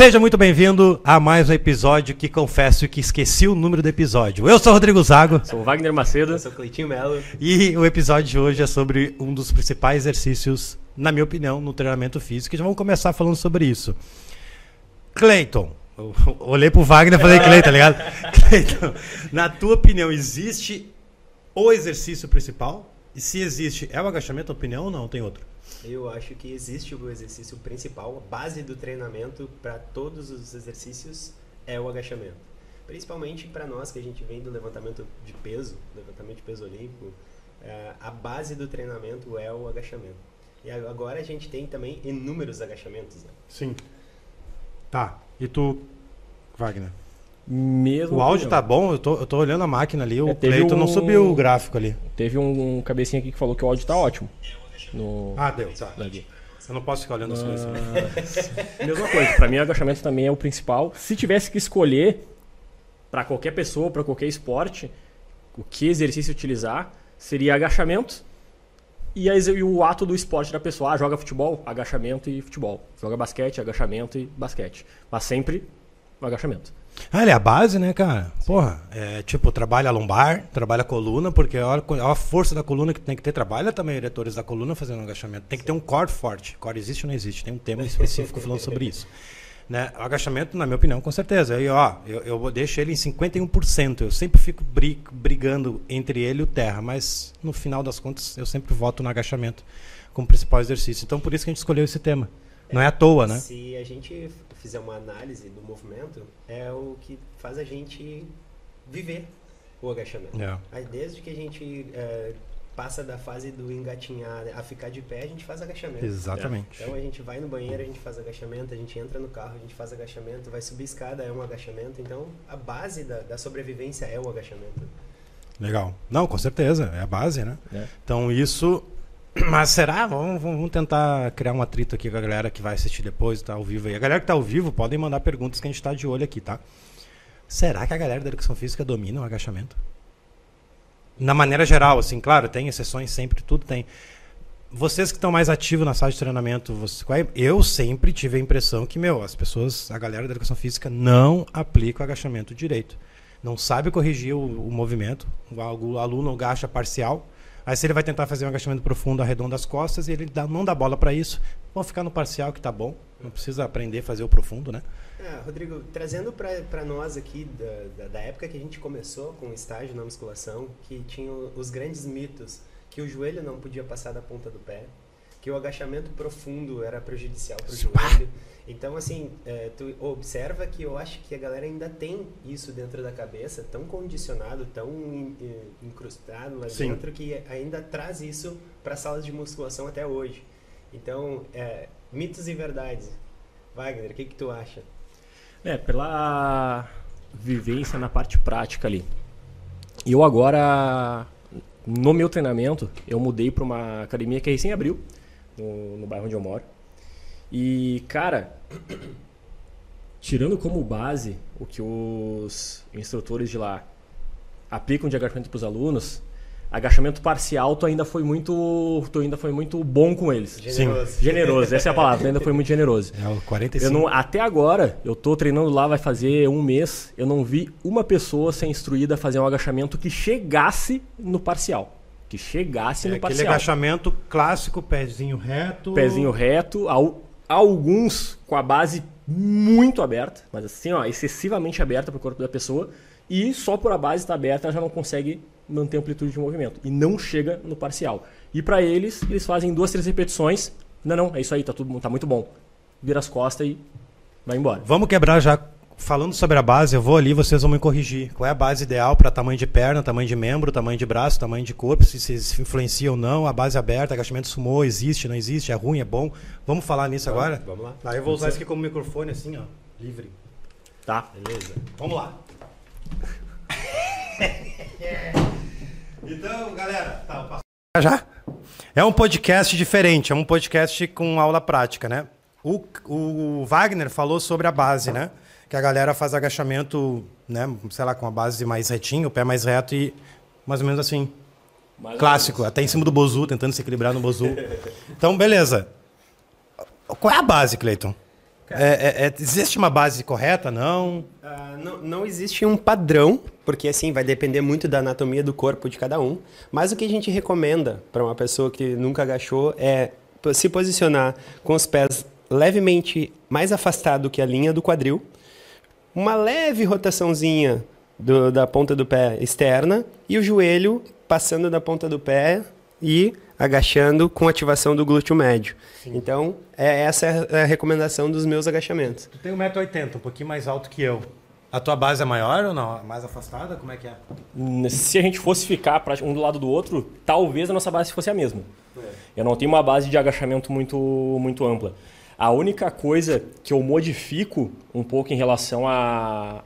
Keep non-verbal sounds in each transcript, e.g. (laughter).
Seja muito bem-vindo a mais um episódio que confesso que esqueci o número do episódio. Eu sou o Rodrigo Zago. Sou o Wagner Macedo. Eu sou o Cleitinho Melo. E o episódio de hoje é sobre um dos principais exercícios, na minha opinião, no treinamento físico. E já vamos começar falando sobre isso. Cleiton. Eu olhei pro Wagner e falei, (laughs) Cleiton, tá ligado? Cleiton, na tua opinião, existe o exercício principal? E se existe, é o agachamento, a opinião ou não? Tem outro? Eu acho que existe o exercício principal, a base do treinamento para todos os exercícios é o agachamento. Principalmente para nós que a gente vem do levantamento de peso, levantamento de peso olímpico, é, a base do treinamento é o agachamento. E agora a gente tem também inúmeros agachamentos. Né? Sim. Tá. E tu, Wagner? Mesmo o áudio tá bom, eu tô, eu tô olhando a máquina ali, o É, Cleiton não um- subiu o gráfico ali. Teve um cabecinha aqui que falou que o áudio tá ótimo. No... Ah, deu, tá. Eu não posso ficar olhando as coisas. Ah, (laughs) mesma coisa, pra mim o agachamento também é o principal. Se tivesse que escolher pra qualquer pessoa, pra qualquer esporte, o que exercício utilizar, seria agachamento e, a e o ato do esporte da pessoa. Ah, joga futebol, agachamento e futebol. Joga basquete, agachamento e basquete. Mas sempre o agachamento. Ah, ele é a base, né, cara? Porra, é tipo, trabalha a lombar, trabalha a coluna, porque a, hora- a força da coluna que tem que ter, trabalha também diretores da coluna fazendo agachamento. Tem que ter um core forte. Core existe ou não existe? Tem um tema (laughs) específico falando sobre isso. Né? O agachamento, na minha opinião, com certeza. Aí, ó, eu, eu deixo ele em 51%. Eu sempre fico bri- brigando entre ele e o terra, mas no final das contas eu sempre voto no agachamento como principal exercício. Então por isso que a gente escolheu esse tema. Não é à toa, né? Se a gente fizer uma análise do movimento, é o que faz a gente viver o agachamento. É. Aí desde que a gente é, passa da fase do engatinhar a ficar de pé, a gente faz agachamento. Exatamente. Então a gente vai no banheiro, a gente faz agachamento, a gente entra no carro, a gente faz agachamento, vai subir escada, é um agachamento. Então a base da, da sobrevivência é o agachamento. Legal. Não, com certeza, é a base, né? É. Então isso. (clears throat) Mas será? Vamos, vamos tentar criar um atrito aqui com a galera que vai assistir depois, tá ao vivo aí. A galera que tá ao vivo podem mandar perguntas que a gente tá de olho aqui, tá? Será que a galera da educação física domina o agachamento? Na maneira geral, assim, claro, tem exceções, sempre tudo tem. Vocês que estão mais ativos na sala de treinamento, você, qual é- eu sempre tive a impressão que, meu, as pessoas, a galera da educação física não aplica o agachamento direito. Não sabe corrigir o, o movimento, o aluno agacha parcial, aí se ele vai tentar fazer um agachamento profundo, arredondo as costas, e ele dá- não dá bola para isso, vão ficar no parcial que tá bom, não precisa aprender a fazer o profundo, né? Ah, Rodrigo, trazendo para nós aqui da, da, da época que a gente começou com o estágio na musculação, que tinha os grandes mitos, que o joelho não podia passar da ponta do pé, que o agachamento profundo era prejudicial para o joelho. Então, assim, é, tu observa que eu acho que a galera ainda tem isso dentro da cabeça, tão condicionado, tão in- in- incrustado lá Sim. dentro, que ainda traz isso para salas de musculação até hoje. Então, é, mitos e verdades. Wagner, o que, que tu acha? É, pela vivência na parte prática ali. Eu agora, no meu treinamento, eu mudei para uma academia que recém abriu, no, no bairro onde eu moro. E, cara, tirando como base o que os instrutores de lá aplicam de agachamento para os alunos, agachamento parcial tu ainda foi muito, tu ainda foi muito bom com eles. Generoso. Generoso, essa é a palavra, tu ainda foi muito generoso. É o 45. Eu não, até agora, eu tô treinando lá, vai fazer um mês, eu não vi uma pessoa ser instruída a fazer um agachamento que chegasse no parcial. Que chegasse É no aquele parcial. agachamento clássico, pezinho reto. Pezinho reto, al- alguns com a base muito aberta, mas assim, ó, excessivamente aberta para o corpo da pessoa, e só por a base estar aberta ela já não consegue manter amplitude de movimento e não chega no parcial. E para eles, eles fazem duas, três repetições. Não, não, é isso aí, tá tudo, tá muito bom. Vira as costas e vai embora. Vamos quebrar já. Falando sobre a base, eu vou ali, vocês vão me corrigir. Qual é a base ideal para tamanho de perna, tamanho de membro, tamanho de braço, tamanho de corpo, se se influencia ou não, a base aberta, agachamento sumô, existe, não existe, é ruim, é bom. Vamos falar nisso agora? Vamos lá. Tá, eu vou usar isso aqui como microfone assim, ó, livre. Tá? Beleza. Vamos lá. (laughs) então, galera, tá, eu passo- já. É um podcast diferente, é um podcast com aula prática, né? O, o Wagner falou sobre a base, né? Que a galera faz agachamento, né? Sei lá, com a base mais retinha, o pé mais reto e mais ou menos assim. Mais ou Clássico, até em cima do bozu, tentando se equilibrar no bozu. (laughs) Então, beleza. Qual é a base, Cleiton? É, é, é, existe uma base correta? Não? Uh, não? Não existe um padrão, porque assim vai depender muito da anatomia do corpo de cada um. Mas o que a gente recomenda para uma pessoa que nunca agachou é se posicionar com os pés levemente mais afastado que a linha do quadril, uma leve rotaçãozinha do, da ponta do pé externa e o joelho passando da ponta do pé e agachando com ativação do glúteo médio. Sim. Então, é, essa é a recomendação dos meus agachamentos. Tu tem 1,80m, um pouquinho mais alto que eu. A tua base é maior ou não? Mais afastada? Como é que é? Se a gente fosse ficar um do lado do outro, talvez a nossa base fosse a mesma. É. Eu não tenho uma base de agachamento muito, muito ampla. A única coisa que eu modifico um pouco em relação à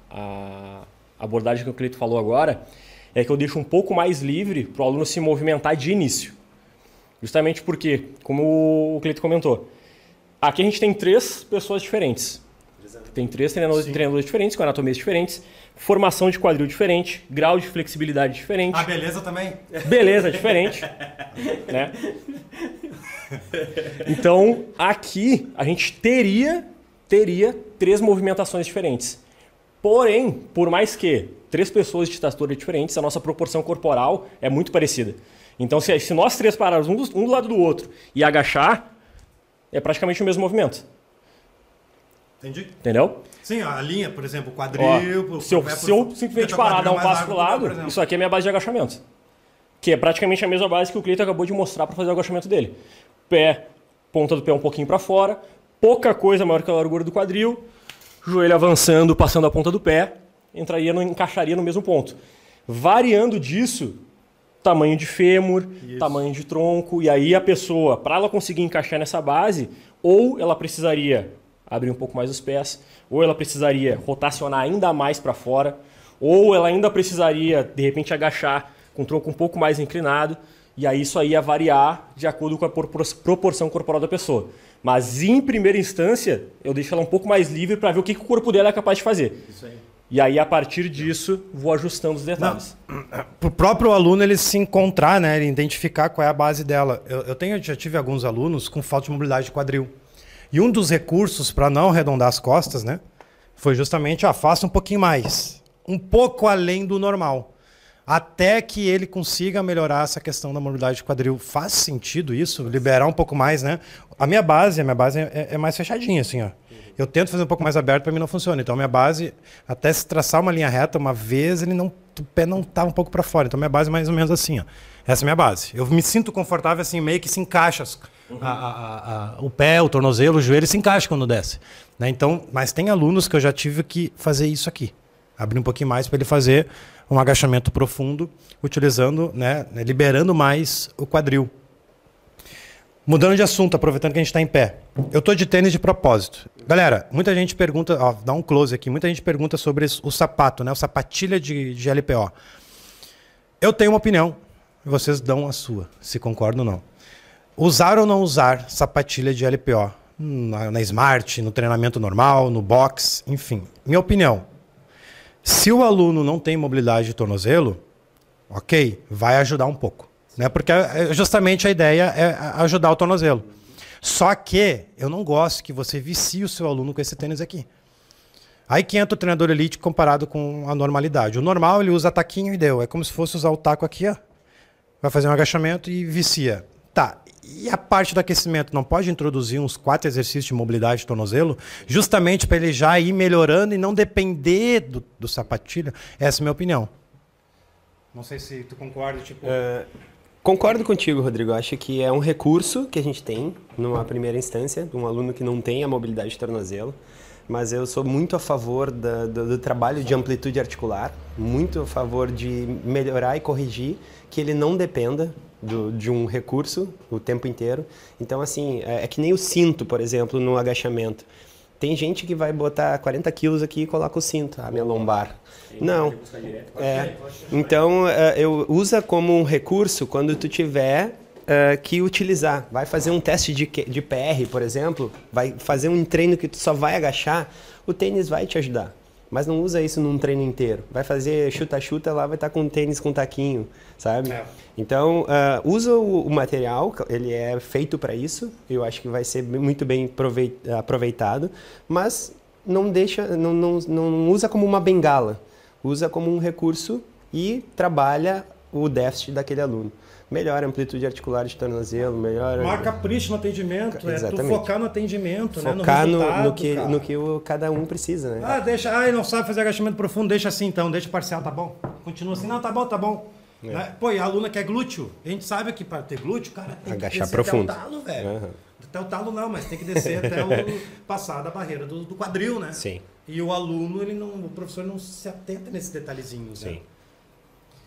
abordagem que o Cleito falou agora é que eu deixo um pouco mais livre para o aluno se movimentar de início. Justamente porque, como o Cleito comentou, aqui a gente tem três pessoas diferentes. Tem três treinadores, treinadores diferentes, com anatomias diferentes, formação de quadril diferente, grau de flexibilidade diferente. Ah, beleza também? Beleza diferente. (laughs) né? Então, aqui a gente teria, teria três movimentações diferentes. Porém, por mais que três pessoas de estatura diferentes, a nossa proporção corporal é muito parecida. Então, se, se nós três pararmos um do, um do lado do outro e agachar, é praticamente o mesmo movimento. Entendi. Entendeu? Sim, a linha, por exemplo, o quadril. Ó, se, eu, se eu simplesmente parar, dar um passo para o lado, isso aqui é minha base de agachamento. Que é praticamente a mesma base que o Cleiton acabou de mostrar para fazer o agachamento dele. Pé, ponta do pé um pouquinho para fora, pouca coisa maior que a largura do quadril, joelho avançando, passando a ponta do pé, entraria no, encaixaria no mesmo ponto. Variando disso, tamanho de fêmur, Isso. tamanho de tronco, e aí a pessoa, para ela conseguir encaixar nessa base, ou ela precisaria abrir um pouco mais os pés, ou ela precisaria rotacionar ainda mais para fora, ou ela ainda precisaria de repente agachar com o tronco um pouco mais inclinado, e aí isso aí ia variar de acordo com a proporção corporal da pessoa. Mas em primeira instância, eu deixo ela um pouco mais livre para ver o que, que o corpo dela é capaz de fazer. Isso aí. E aí, a partir disso, vou ajustando os detalhes. Para (clears throat) o próprio aluno ele se encontrar, né? Ele identificar qual é a base dela. Eu, eu tenho, já tive alguns alunos com falta de mobilidade de quadril. E um dos recursos para não arredondar as costas, né? Foi justamente, ah, um pouquinho mais. Um pouco além do normal. Até que ele consiga melhorar essa questão da mobilidade de quadril. Faz sentido isso? Liberar um pouco mais, né? A minha base, a minha base é, é mais fechadinha, assim, ó. Eu tento fazer um pouco mais aberto, para mim não funciona. Então, a minha base, até se traçar uma linha reta uma vez, ele não, o pé não tá um pouco para fora. Então, minha base é mais ou menos assim. Ó. Essa é a minha base. Eu me sinto confortável assim, meio que se encaixa. Uhum. A, a, a, o pé, o tornozelo, o joelho se encaixa quando desce. Né? Então, mas tem alunos que eu já tive que fazer isso aqui. Abrir um pouquinho mais para ele fazer um agachamento profundo, utilizando, né, liberando mais o quadril. Mudando de assunto, aproveitando que a gente está em pé. Eu estou de tênis de propósito. Galera, muita gente pergunta, ó, dá um close aqui, muita gente pergunta sobre o sapato, né? O sapatilha de, de LPO. Eu tenho uma opinião, vocês dão a sua, se concordam ou não. Usar ou não usar sapatilha de LPO? Na, na Smart, no treinamento normal, no box, enfim. Minha opinião. Se o aluno não tem mobilidade de tornozelo, ok, vai ajudar um pouco. Né? Porque é, é, justamente a ideia é ajudar o tornozelo. Só que eu não gosto que você vicie o seu aluno com esse tênis aqui. Aí que entra o treinador elite comparado com a normalidade. O normal ele usa taquinho e deu. É como se fosse usar o taco aqui, ó. Vai fazer um agachamento e vicia. Tá. E a parte do aquecimento não pode introduzir uns quatro exercícios de mobilidade de tornozelo, justamente para ele já ir melhorando e não depender do, do sapatilha? Essa é a minha opinião. Não sei se tu concorda, tipo. É, Concordo contigo, Rodrigo. Acho que é um recurso que a gente tem numa primeira instância, de um aluno que não tem a mobilidade de tornozelo. Mas eu sou muito a favor da, do, do, trabalho de amplitude articular, muito a favor de melhorar e corrigir, que ele não dependa do, de um recurso o tempo inteiro. Então, assim, é, é que nem o cinto, por exemplo, no agachamento. Tem gente que vai botar 40 quilos aqui e coloca o cinto, a minha lombar. Não. É. Então, é, eu usa como um recurso quando tu tiver uh, que utilizar. Vai fazer um teste de, de PR, por exemplo, vai fazer um treino que tu só vai agachar, o tênis vai te ajudar. Mas não usa isso num treino inteiro. Vai fazer chuta-chuta lá, vai estar com tênis com taquinho, sabe? É. Então, uh, usa o, o, material, ele é feito para isso, eu acho que vai ser muito bem aproveitado, mas não deixa, não, não, não usa como uma bengala, usa como um recurso e trabalha o déficit daquele aluno melhora a amplitude articular de tornozelo, melhora... Maior capricho no atendimento, Exatamente. é tu focar no atendimento, focar né? no, no, no, que, no que o, cada um precisa, né? Ah, deixa, ah, não sabe fazer agachamento profundo, deixa assim então, deixa parcial, tá bom. Continua assim, não, tá bom, tá bom. É. Né? Pô, e a aluna quer glúteo, a gente sabe que para ter glúteo, cara, tem Agachar que descer profundo. até o talo, velho. Uhum. Até o talo não, mas tem que descer até o (laughs) passar da barreira do, do, quadril, né? Sim. E o aluno, ele não, o professor não se atenta nesses detalhezinhos, né? Sim. Né?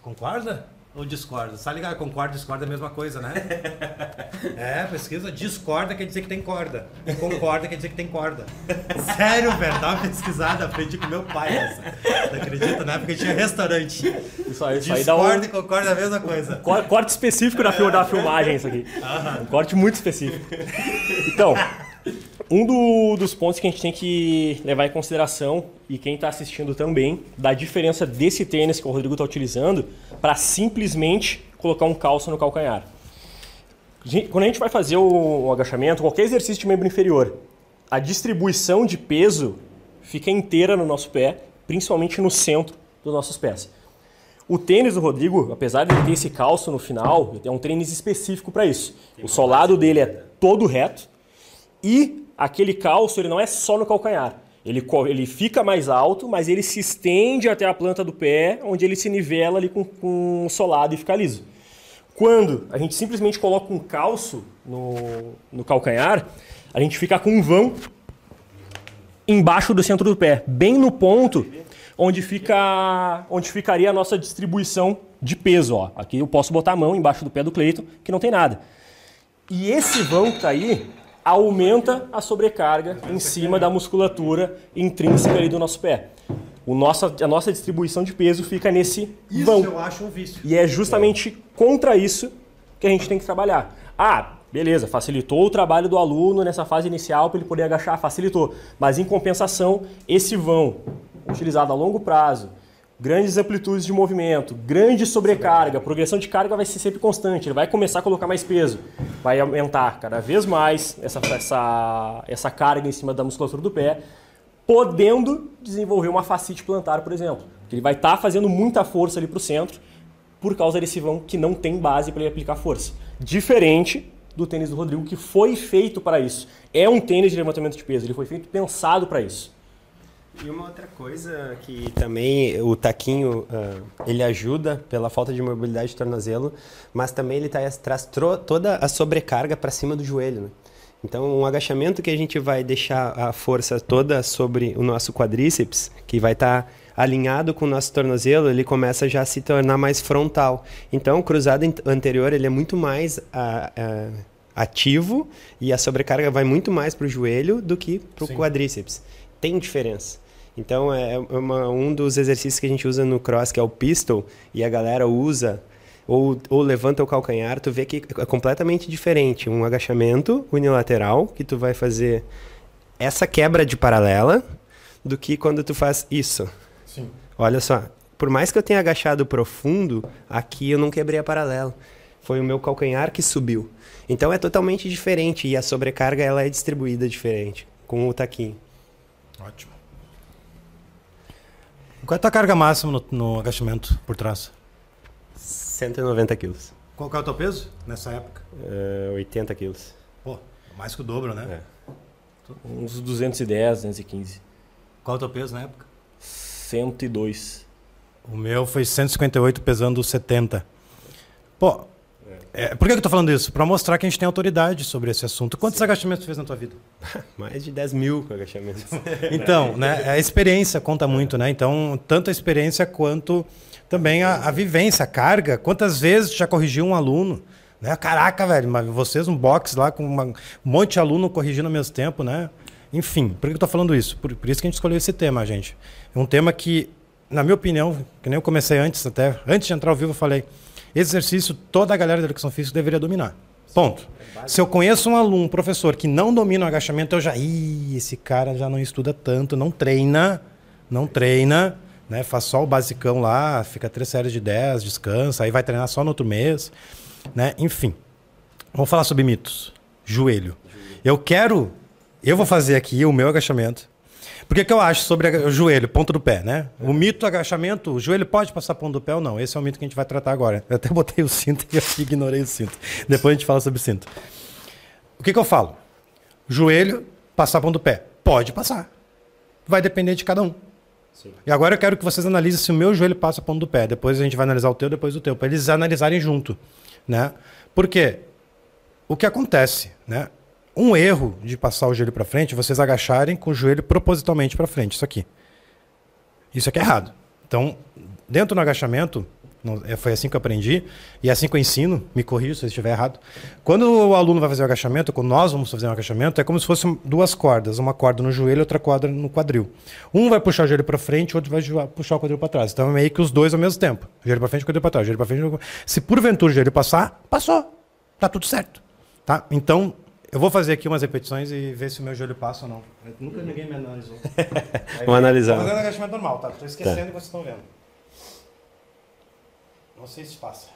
Concorda? Ou discorda? Tá ligado? Concorda e discorda é a mesma coisa, né? (laughs) é, pesquisa. Discorda quer dizer que tem corda. Concorda quer dizer que tem corda. Sério, velho. Dá uma pesquisada. Aprendi com meu pai essa. Não acredita, né? Porque tinha restaurante. Isso aí, isso aí dá um... e concorda é a mesma coisa. (laughs) Corte específico da, da filmagem, isso aqui. Um corte muito específico. Então, um do, dos pontos que a gente tem que levar em consideração, e quem está assistindo também, da diferença desse tênis que o Rodrigo está utilizando para simplesmente colocar um calço no calcanhar. Quando a gente vai fazer o agachamento, qualquer exercício de membro inferior, a distribuição de peso fica inteira no nosso pé, principalmente no centro dos nossos pés. O tênis do Rodrigo, apesar de ele ter esse calço no final, é um tênis específico para isso. O solado dele é todo reto e aquele calço ele não é só no calcanhar. Ele, ele fica mais alto, mas ele se estende até a planta do pé, onde ele se nivela ali com, com o solado e fica liso. Quando a gente simplesmente coloca um calço no, no calcanhar, a gente fica com um vão embaixo do centro do pé, bem no ponto onde fica onde ficaria a nossa distribuição de peso. Ó. Aqui eu posso botar a mão embaixo do pé do Cleiton, que não tem nada. E esse vão que está aí, aumenta a sobrecarga em cima da musculatura intrínseca ali do nosso pé. O nossa, a nossa distribuição de peso fica nesse isso vão. eu acho um vício. E é justamente contra isso que a gente tem que trabalhar. Ah, beleza, facilitou o trabalho do aluno nessa fase inicial para ele poder agachar, facilitou. Mas em compensação, esse vão utilizado a longo prazo, grandes amplitudes de movimento, grande sobrecarga, progressão de carga vai ser sempre constante, ele vai começar a colocar mais peso, vai aumentar cada vez mais essa, essa, essa carga em cima da musculatura do pé, podendo desenvolver uma fascite plantar, por exemplo. Ele vai estar tá fazendo muita força ali para o centro por causa desse vão que não tem base para ele aplicar força. Diferente do tênis do Rodrigo, que foi feito para isso. É um tênis de levantamento de peso, ele foi feito pensado para isso. E uma outra coisa que também o taquinho uh, ele ajuda pela falta de mobilidade de tornozelo, mas também ele traz toda a sobrecarga para cima do joelho. Né? Então, um agachamento que a gente vai deixar a força toda sobre o nosso quadríceps, que vai estar tá alinhado com o nosso tornozelo, ele começa já a se tornar mais frontal. Então, o cruzado anterior ele é muito mais uh, uh, ativo e a sobrecarga vai muito mais para o joelho do que para o quadríceps. Tem diferença. Então é uma, um dos exercícios que a gente usa no cross, que é o pistol, e a galera usa ou, ou levanta o calcanhar, tu vê que é completamente diferente. Um agachamento unilateral, que tu vai fazer essa quebra de paralela, do que quando tu faz isso. Sim. Olha só, por mais que eu tenha agachado profundo, aqui eu não quebrei a paralela. Foi o meu calcanhar que subiu. Então é totalmente diferente e a sobrecarga ela é distribuída diferente com o taquinho. Ótimo. Qual é a tua carga máxima no, no agachamento por trás? 190 quilos. Qual é o teu peso nessa época? Uh, 80 quilos. Pô, mais que o dobro, né? É. Uns 210, 215. Qual é o teu peso na época? 102. O meu foi 158 pesando 70. Pô, é, por que eu tô falando isso? Para mostrar que a gente tem autoridade sobre esse assunto. Quantos Sim. agachamentos fez na tua vida? (laughs) Mais de 10 mil agachamentos. (laughs) então, né, a experiência conta muito, né? Então, tanto a experiência quanto também a, a vivência, a carga. Quantas vezes já corrigiu um aluno? Né? Caraca, velho, mas vocês um box lá com uma, um monte de aluno corrigindo ao mesmo tempo, né? Enfim, por que eu tô falando isso? Por, por isso que a gente escolheu esse tema, gente. É um tema que, na minha opinião, que nem eu comecei antes até, antes de entrar ao vivo eu falei, exercício toda a galera da educação física deveria dominar. Ponto. Se eu conheço um aluno, um professor que não domina o agachamento, eu já. Ih, esse cara já não estuda tanto, não treina, não treina, né? Faz só o basicão lá, fica três séries de 10, descansa, aí vai treinar só no outro mês, né? Enfim. Vamos falar sobre mitos. Joelho. Eu quero, eu vou fazer aqui o meu agachamento. Porque que eu acho sobre o joelho, ponto do pé, né? O mito agachamento, o joelho pode passar ponto do pé ou não? Esse é o mito que a gente vai tratar agora. Eu até botei o cinto e eu (laughs) ignorei o cinto. Depois a gente fala sobre o cinto. O que, que eu falo? Joelho, passar ponto do pé. Pode passar. Vai depender de cada um. Sim. E agora eu quero que vocês analisem se o meu joelho passa ponto do pé. Depois a gente vai analisar o teu, depois o teu, para eles analisarem junto, né? Por quê? O que acontece, né? Um erro de passar o joelho para frente, vocês agacharem com o joelho propositalmente para frente, isso aqui. Isso aqui é errado. Então, dentro do agachamento, é, foi assim que eu aprendi, e é assim que eu ensino, me corrija se eu estiver errado. Quando o aluno vai fazer o agachamento, quando nós vamos fazer um agachamento, é como se fossem duas cordas, uma corda no joelho outra corda no quadril. Um vai puxar o joelho para frente, o outro vai puxar o quadril para trás. Então é meio que os dois ao mesmo tempo. Joelho para frente, quadril para trás, joelho para frente. joelho pra- Se porventura o joelho passar, passou. Tá tudo certo. Tá? Então, eu vou fazer aqui umas repetições e ver se o meu joelho passa ou não. Nunca ninguém me analisou. (laughs) Vamos analisar. Tô fazendo agachamento normal, tá? Tô esquecendo que vocês estão vendo. Não sei se passa.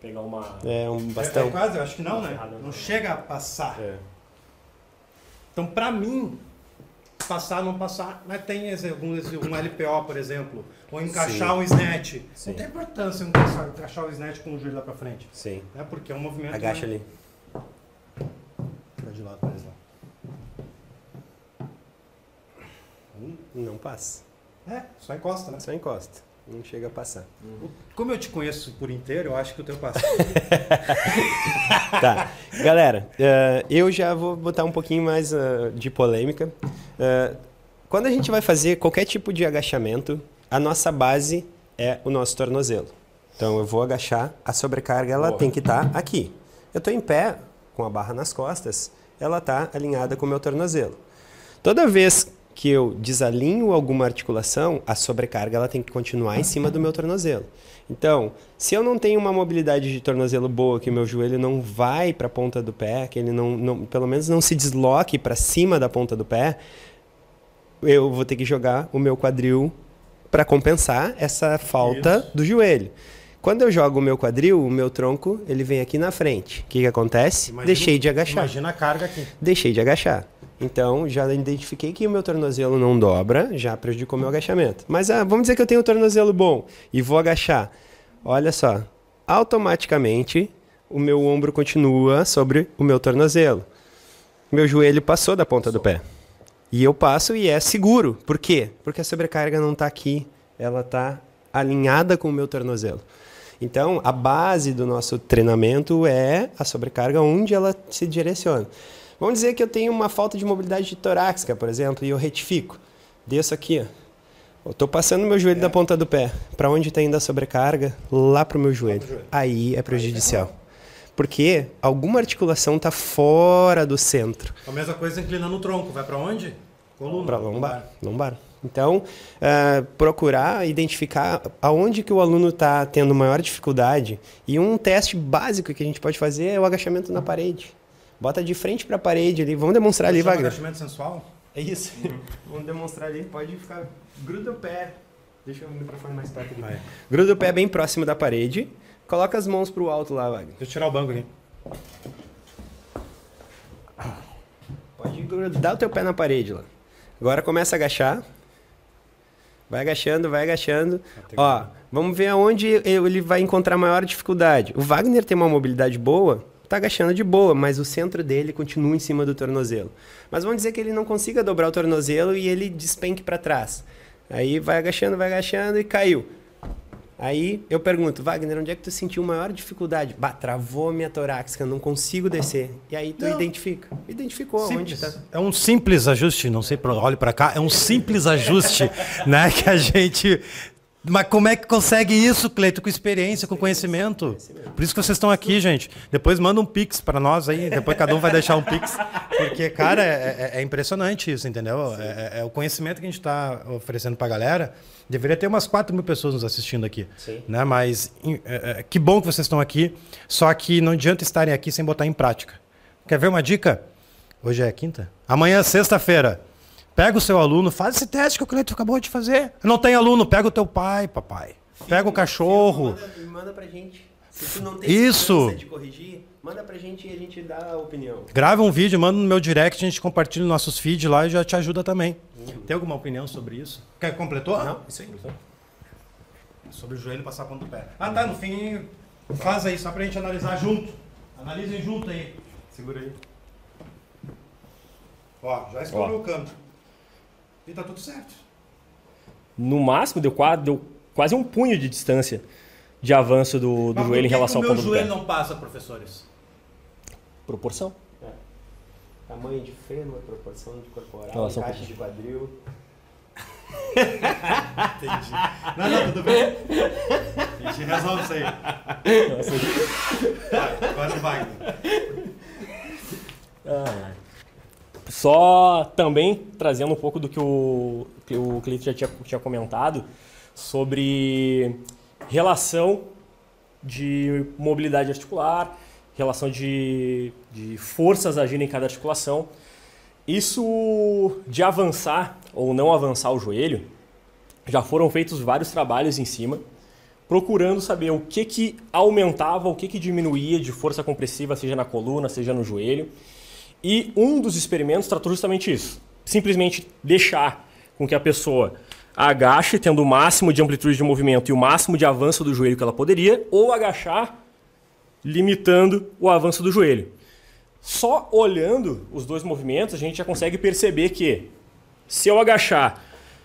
Pegar uma. É um É, bastão. é quase, eu acho que não, né? Errado, Não chega a passar. É. Então, pra mim, passar, não passar, mas tem esse- um LPO, por exemplo, ou encaixar Sim. um snatch. Sim. Não tem importância encaixar, encaixar o snatch com o joelho lá pra frente. Sim. Né? Porque é um movimento. Agacha né? ali. Fica de lado pra eles lá. Não passa. É, só encosta, né? Só encosta. Não chega a passar. Como eu te conheço por inteiro, eu acho que o teu passa. (laughs) Tá. Galera, eh, eu já vou botar um pouquinho mais ah, de polêmica. Eh, quando a gente vai fazer qualquer tipo de agachamento, a nossa base é o nosso tornozelo. Então eu vou agachar, a sobrecarga ela Boa. tem que estar aqui. Eu estou em pé, com a barra nas costas, ela está alinhada com o meu tornozelo. Toda vez que eu desalinho alguma articulação, a sobrecarga ela tem que continuar em cima do meu tornozelo. Então, se eu não tenho uma mobilidade de tornozelo boa, que o meu joelho não vai para a ponta do pé, que ele não, não pelo menos não se desloque para cima da ponta do pé, eu vou ter que jogar o meu quadril para compensar essa falta Isso. do joelho. Quando eu jogo o meu quadril, o meu tronco, ele vem aqui na frente. O que, que acontece? Imagina- Deixei de agachar Imagina a carga aqui. deixei de agachar. Então, já identifiquei que o meu tornozelo não dobra, já prejudicou meu agachamento. Mas ah, vamos dizer que eu tenho um tornozelo bom e vou agachar. Olha só, automaticamente o meu ombro continua sobre o meu tornozelo. Meu joelho passou da ponta do pé. E eu passo e é seguro. Por quê? Porque a sobrecarga não está aqui, ela está alinhada com o meu tornozelo. Então, a base do nosso treinamento é a sobrecarga onde ela se direciona. Vamos dizer que eu tenho uma falta de mobilidade torácica, por exemplo, e eu retifico. Desço aqui, ó. Eu tô passando meu joelho da ponta do pé. Para onde está indo a sobrecarga? Lá para o meu joelho. joelho. Aí é prejudicial. Porque alguma articulação está fora do centro. A mesma coisa inclinando o tronco. Vai pra onde? Coluna. Para lombar. lombar. Então, ah, procurar identificar aonde que o aluno está tendo maior dificuldade. E um teste básico que a gente pode fazer é o agachamento na parede. Bota de frente para a parede ali. Vamos demonstrar ali, Chama Wagner. agachamento sensual? É isso. Vamos demonstrar ali. Pode ficar. Gruda o pé. Deixa o microfone mais perto ali. Vai. Gruda o pé bem próximo da parede. Coloca as mãos pro alto lá, Wagner. Deixa eu tirar o banco aqui. Pode grudar o teu pé na parede lá. Agora começa a agachar. Vai agachando, vai agachando. Ó, vamos ver aonde ele vai encontrar maior dificuldade. O Wagner tem uma mobilidade boa, tá agachando de boa, mas o centro dele continua em cima do tornozelo. Mas vamos dizer que ele não consiga dobrar o tornozelo e ele despenque para trás. Aí vai agachando, vai agachando e caiu. Aí eu pergunto, Wagner, onde é que tu sentiu maior dificuldade? Bah, travou a minha torácica, não consigo descer. E aí tu Não. identifica. Identificou onde Simples. tá. É um simples ajuste, não sei, olhe pra cá, é um simples ajuste, né, que a gente... Mas como é que consegue isso, Cleito? Com experiência, com conhecimento. Por isso que vocês estão aqui, gente. Depois manda um pix pra nós aí, depois cada um vai deixar um pix. Porque, cara, é, é- é impressionante isso, entendeu? É, é- é o conhecimento que a gente tá oferecendo pra galera. Deveria ter umas 4 mil pessoas nos assistindo aqui. Sim. Né? Mas é- é- que bom que vocês estão aqui, só que não adianta estarem aqui sem botar em prática. Quer ver uma dica? Hoje é quinta? Amanhã, sexta-feira. Pega o seu aluno, faz esse teste que o Cleiton acabou de fazer. Não tem aluno, pega o teu pai, papai. Pega o cachorro. Manda, manda pra gente. Se tu não tem Isso. de corrigir, manda pra gente e a gente dá a opinião. Grava um vídeo, manda no meu direct, a gente compartilha os nossos feeds lá e já te ajuda também. Tem alguma opinião sobre isso? Quer que completou? Não, isso aí. Sobre o joelho passar a ponta do pé. Ah, tá, no fim, faz aí, só pra gente analisar junto. Analisem junto aí. Segura aí. Ó, já escolheu o canto. E tá tudo certo. No máximo, deu quase, deu quase um punho de distância de avanço do, do joelho em relação que ao o meu ponto do pé. joelho não passa, professores? Proporção. Tamanho de fêmur, proporção de corporal, Relação caixa com- de quadril. (laughs) Entendi. Não, não, tudo bem. A gente resolve isso aí. Vai, agora vai. Só também trazendo um pouco do que o, que o Cleiton já tinha, tinha comentado sobre relação de mobilidade articular, relação de, de forças agindo em cada articulação. Isso de avançar ou não avançar o joelho, já foram feitos vários trabalhos em cima, procurando saber o que, que aumentava, o que, que diminuía de força compressiva, seja na coluna, seja no joelho. E um dos experimentos tratou justamente isso. Simplesmente deixar com que a pessoa agache, tendo o máximo de amplitude de movimento e o máximo de avanço do joelho que ela poderia, ou agachar, limitando o avanço do joelho. Só olhando os dois movimentos, a gente já consegue perceber que se eu agachar,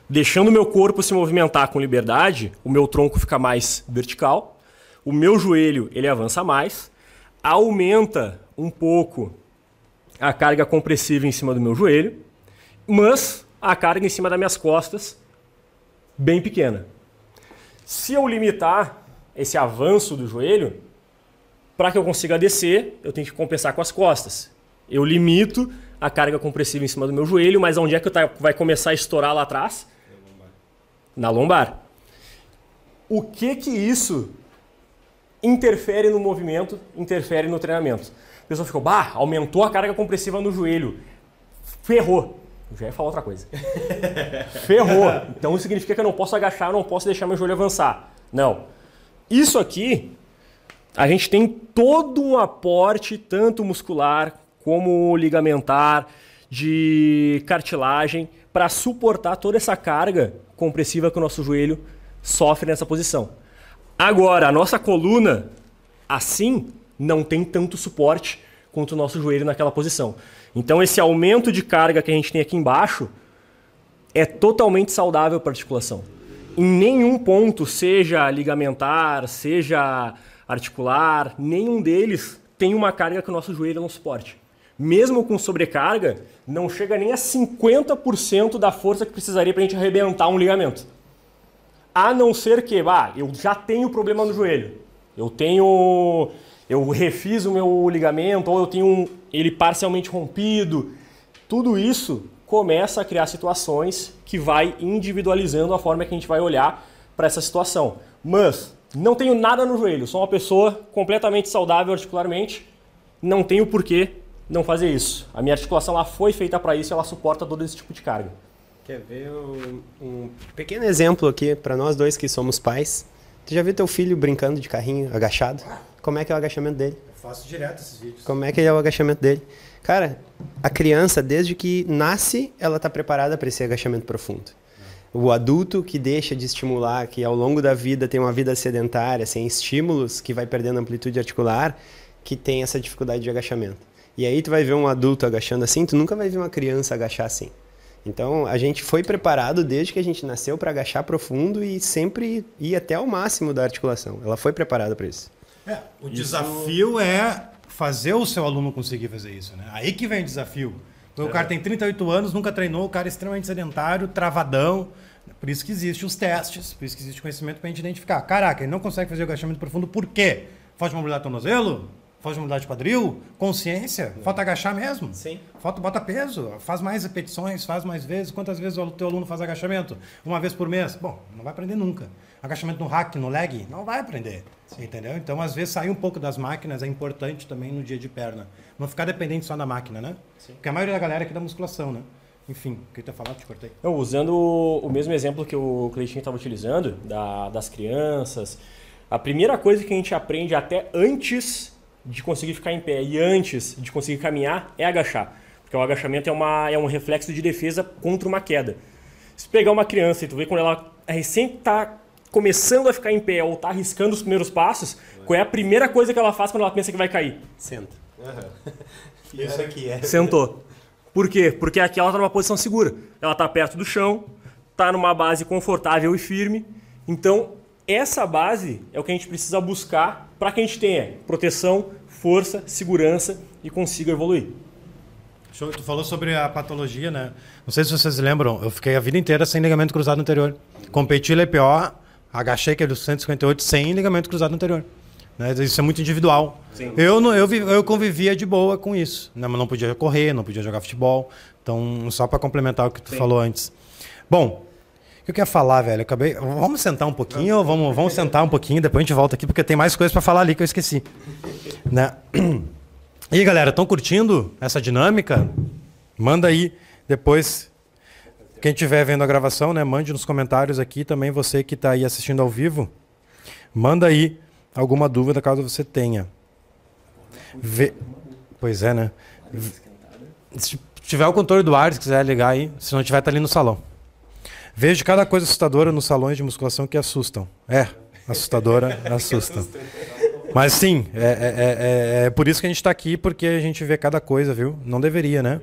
deixando meu corpo se movimentar com liberdade, o meu tronco fica mais vertical, o meu joelho ele avança mais, aumenta um pouco a carga compressiva em cima do meu joelho, mas a carga em cima das minhas costas bem pequena. Se eu limitar esse avanço do joelho, para que eu consiga descer, eu tenho que compensar com as costas. Eu limito a carga compressiva em cima do meu joelho, mas onde é que tá- vai começar a estourar lá atrás? Na lombar. O que que isso interfere no movimento, interfere no treinamento? A pessoa ficou, bah, aumentou a carga compressiva no joelho. Ferrou. Eu já ia falar outra coisa. (laughs) Ferrou. Então isso significa que eu não posso agachar, eu não posso deixar meu joelho avançar. Não. Isso aqui, a gente tem todo um aporte, tanto muscular como ligamentar, de cartilagem, para suportar toda essa carga compressiva que o nosso joelho sofre nessa posição. Agora, a nossa coluna, assim, não tem tanto suporte quanto o nosso joelho naquela posição. Então, esse aumento de carga que a gente tem aqui embaixo é totalmente saudável para a articulação. Em nenhum ponto, seja ligamentar, seja articular, nenhum deles tem uma carga que o nosso joelho não suporte. Mesmo com sobrecarga, não chega nem a 50% da força que precisaria para a gente arrebentar um ligamento. A não ser que, ah, eu já tenho problema no joelho. Eu tenho. Eu refiz o meu ligamento, ou eu tenho um, ele parcialmente rompido. Tudo isso começa a criar situações que vai individualizando a forma que a gente vai olhar para essa situação. Mas não tenho nada no joelho, sou uma pessoa completamente saudável articularmente, não tenho porquê não fazer isso. A minha articulação ela foi feita para isso ela suporta todo esse tipo de carga. Quer ver um, um pequeno exemplo aqui para nós dois que somos pais? Tu já viu teu filho brincando de carrinho agachado? Como é que é o agachamento dele? Eu faço direto esses vídeos. Como é que é o agachamento dele? Cara, a criança, desde que nasce, ela está preparada para esse agachamento profundo. O adulto que deixa de estimular, que ao longo da vida tem uma vida sedentária, sem estímulos, que vai perdendo amplitude articular, que tem essa dificuldade de agachamento. E aí tu vai ver um adulto agachando assim, tu nunca vai ver uma criança agachar assim. Então a gente foi preparado desde que a gente nasceu para agachar profundo e sempre ir até o máximo da articulação. Ela foi preparada para isso. É, o desafio é fazer o seu aluno conseguir fazer isso, né? Aí que vem o desafio. O cara tem 38 anos, nunca treinou, o cara é extremamente sedentário, travadão. Por isso que existem os testes, por isso que existe conhecimento para a gente identificar. Caraca, ele não consegue fazer o agachamento profundo, por quê? Falta de mobilidade do tornozelo? Falta de mobilidade de quadril? Consciência? Falta agachar mesmo? Sim. Falta, bota peso, faz mais repetições, faz mais vezes. Quantas vezes o teu aluno faz agachamento? Uma vez por mês? Bom, não vai aprender nunca. Agachamento no hack, no leg? Não vai aprender. Entendeu? Então, às vezes, sair um pouco das máquinas é importante também no dia de perna. Não ficar dependente só da máquina, né? Porque a maioria da galera aqui é da musculação, né? Enfim, o que tu ia falar? Te cortei. Não, usando o, o mesmo exemplo que o Cleitinho estava utilizando, da- das crianças, a primeira coisa que a gente aprende até antes de conseguir ficar em pé e antes de conseguir caminhar é agachar. Porque o agachamento é, uma, é um reflexo de defesa contra uma queda. Se pegar uma criança e tu vê quando ela recém está começando a ficar em pé ou está arriscando os primeiros passos, qual é a primeira coisa que ela faz quando ela pensa que vai cair? Senta. Isso (laughs) aqui é. Sentou. Por quê? Porque aqui ela está numa posição segura. Ela está perto do chão, está numa base confortável e firme. Então, essa base é o que a gente precisa buscar para que a gente tenha proteção, força, segurança e consiga evoluir. Tu falou sobre a patologia, né? Não sei se vocês lembram, eu fiquei a vida inteira sem ligamento cruzado anterior. Competi LPO, agachei aquele 158 sem ligamento cruzado anterior. Né? Isso é muito individual. Sim. Eu, não, eu, eu convivia de boa com isso. Né? Mas não podia correr, não podia jogar futebol. Então, só para complementar o que tu Sim. falou antes. Bom, o que eu queria falar, velho? Eu acabei. Vamos sentar um pouquinho, ou vamos, vamos sentar um pouquinho, depois a gente volta aqui, porque tem mais coisas para falar ali que eu esqueci. Né? E aí, galera, estão curtindo essa dinâmica? Manda aí depois. Quem estiver vendo a gravação, né, mande nos comentários aqui também você que está aí assistindo ao vivo. Manda aí alguma dúvida caso você tenha. Vê... Pois é, né? Se tiver o controle do ar, se quiser ligar aí, se não tiver, tá ali no salão. Vejo cada coisa assustadora nos salões de musculação que assustam. É, assustadora, (laughs) assustam. Mas sim, é, é- é- é- é por isso que a gente está aqui, porque a gente vê cada coisa, viu? Não deveria, né?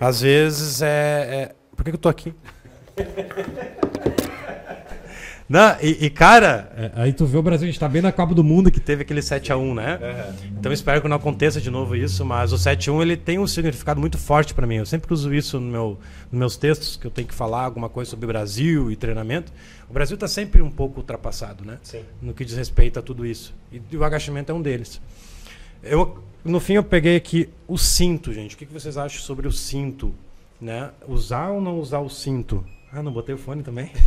Às vezes é. Por que, que eu tô aqui? (laughs) Não, e, e, cara, é, aí tu vê o Brasil, a gente tá bem na Copa do Mundo que teve aquele 7x1, né? Então espero que não aconteça de novo isso, mas o 7x1 ele tem um significado muito forte para mim. Eu sempre uso isso no meu, nos meus textos, que eu tenho que falar alguma coisa sobre Brasil e treinamento. O Brasil tá sempre um pouco ultrapassado, né? Sim. no que diz respeito a tudo isso. E o agachamento é um deles. Eu, no fim, eu peguei aqui o cinto, gente. O que que vocês acham sobre o cinto? Né? Usar ou não usar o cinto? Ah, não botei o fone também? (laughs)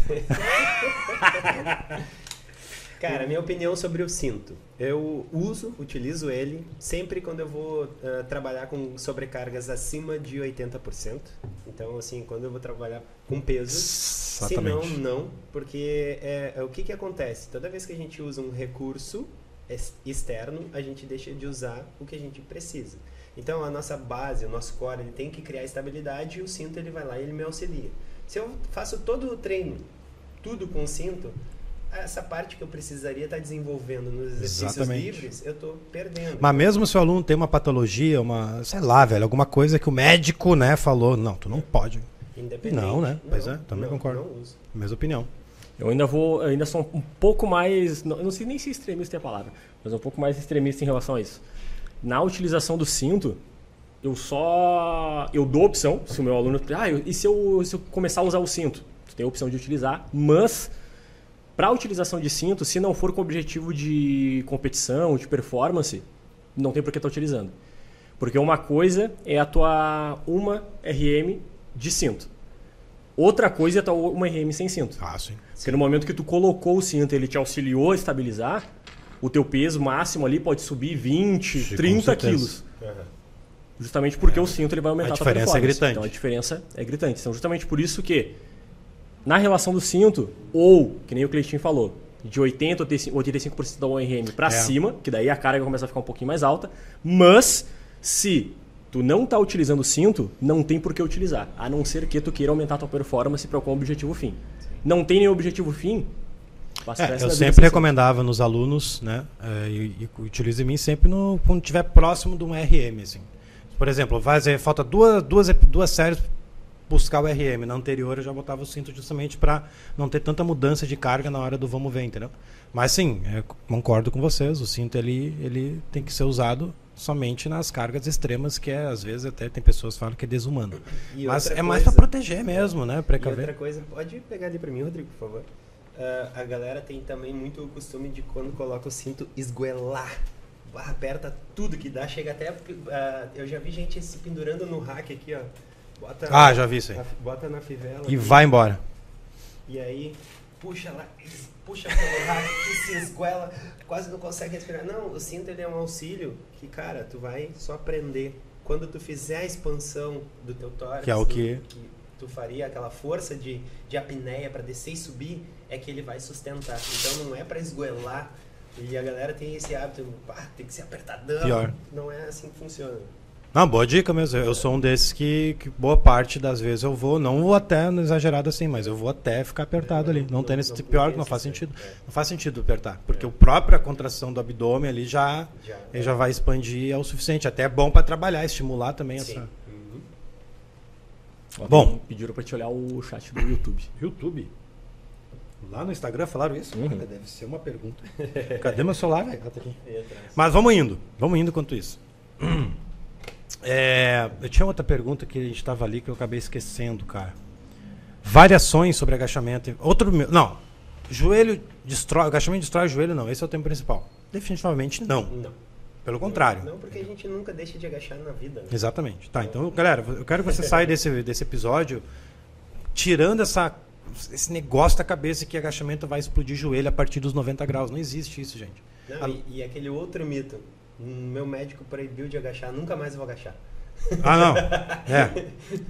Cara, minha opinião sobre o cinto. Eu uso, utilizo ele sempre quando eu vou ah, trabalhar com sobrecargas acima de 80%. Então, assim, quando eu vou trabalhar com peso. Se não, não. Porque é, é o que, que acontece? Toda vez que a gente usa um recurso ex- externo, a gente deixa de usar o que a gente precisa. Então, a nossa base, o nosso core, ele tem que criar estabilidade e o cinto ele vai lá e ele me auxilia. Se eu faço todo o treino, tudo com o cinto, essa parte que eu precisaria estar desenvolvendo nos exercícios Exatamente. livres, eu estou perdendo. Mas mesmo se o aluno tem uma patologia, uma, sei lá, velho, alguma coisa que o médico, né, falou, não, tu não pode. Independente. Não, né? Pois é, também não, concordo. Não uso. Mesma opinião. Eu ainda vou, eu ainda sou um pouco mais, não, eu não sei nem se extremista é a palavra, mas um pouco mais extremista em relação a isso. Na utilização do cinto, eu só, eu dou a opção, se o meu aluno, ah, eu- e se eu, se eu começar a usar o cinto? Tu tem a opção de utilizar, mas para a utilização de cinto, se não for com objetivo de competição, de performance, não tem por que estar utilizando. Porque uma coisa é a tua uma RM de cinto. Outra coisa é a tua uma RM sem cinto. Ah, sim. Porque no momento que tu colocou o cinto, ele te auxiliou a estabilizar, o teu peso máximo ali pode subir 20, Sim, com 30 certeza. quilos. Justamente porque o cinto ele vai aumentar A tua diferença é performance. gritante. Então a diferença é gritante. Então justamente por isso que na relação do cinto, ou, que nem o Cleitinho falou, de 80 ou 85% da ORM para É. cima, que daí a carga começa a ficar um pouquinho mais alta, mas se tu não está utilizando o cinto, não tem por que utilizar, a não ser que tu queira aumentar a tua performance para algum objetivo fim. Não tem nenhum objetivo fim, É, eu sempre sem recomendava nos alunos, né? é, e, e utilize em mim sempre no, quando estiver próximo de um RM, assim. Por exemplo, fazer, falta duas, duas, duas séries buscar o RM. Na anterior eu já botava o cinto justamente para não ter tanta mudança de carga na hora do vamos ver, entendeu? Mas sim, é, concordo com vocês. O cinto ele, ele tem que ser usado somente nas cargas extremas, que é, às vezes até tem pessoas que falam que é desumano. E Mas é mais para coisa- proteger mesmo, né? E Precaver. outra coisa, pode pegar ali pra mim, Rodrigo, por favor. Ah, a galera tem também muito o costume de quando coloca o cinto esguelar. Aperta tudo que dá, chega até. ah, eu já vi gente se pendurando no rack aqui, ó. Bota, Ah, já vi isso aí. na- bota na fivela. E aqui, vai embora. E aí, puxa lá, puxa pelo rack que (laughs) se esguela, quase não consegue respirar. Não, o cinto ele é um auxílio que, cara, tu vai só aprender. Quando tu fizer a expansão do teu tórax, Que é o que- tu tu faria, aquela força de, de apneia para descer e subir, é que ele vai sustentar. Então não é para esgoelar. E a galera tem esse hábito, pá, tem que ser apertadão. Pior. Não é assim que funciona. Não, boa dica mesmo. Eu sou um desses que, que boa parte das vezes eu vou, não vou até exagerado assim, mas eu vou até ficar apertado ali. Não, Não- tem esse não- pior que não faz sentido. é. Não faz sentido apertar, porque a própria contração do abdômen ali já Já. ele já vai expandir é o suficiente. Até é bom para trabalhar, estimular também Sim. essa. Uhum. Bom. Pediram pra te olhar o chat do YouTube. YouTube. Lá no Instagram falaram isso? Uhum. Cara, Deve ser uma pergunta. (laughs) Cadê meu celular, velho? Mas vamos indo, vamos indo quanto isso. (clears throat) É, eu tinha outra pergunta que a gente estava ali que eu acabei esquecendo, cara. Variações sobre agachamento. Outro, não. Joelho destrói, agachamento destrói o joelho, não. Esse é o tema principal. Definitivamente não. Não. Pelo contrário. Não, porque a gente nunca deixa de agachar na vida. Né? Exatamente. Tá, então, galera, eu quero que você saia desse, desse episódio tirando essa, esse negócio da cabeça que agachamento vai explodir joelho a partir dos 90 graus. Não existe isso, gente. Não, Ah. e, e aquele outro mito. Meu médico proibiu de agachar, nunca mais vou agachar. Ah, não. (laughs) É.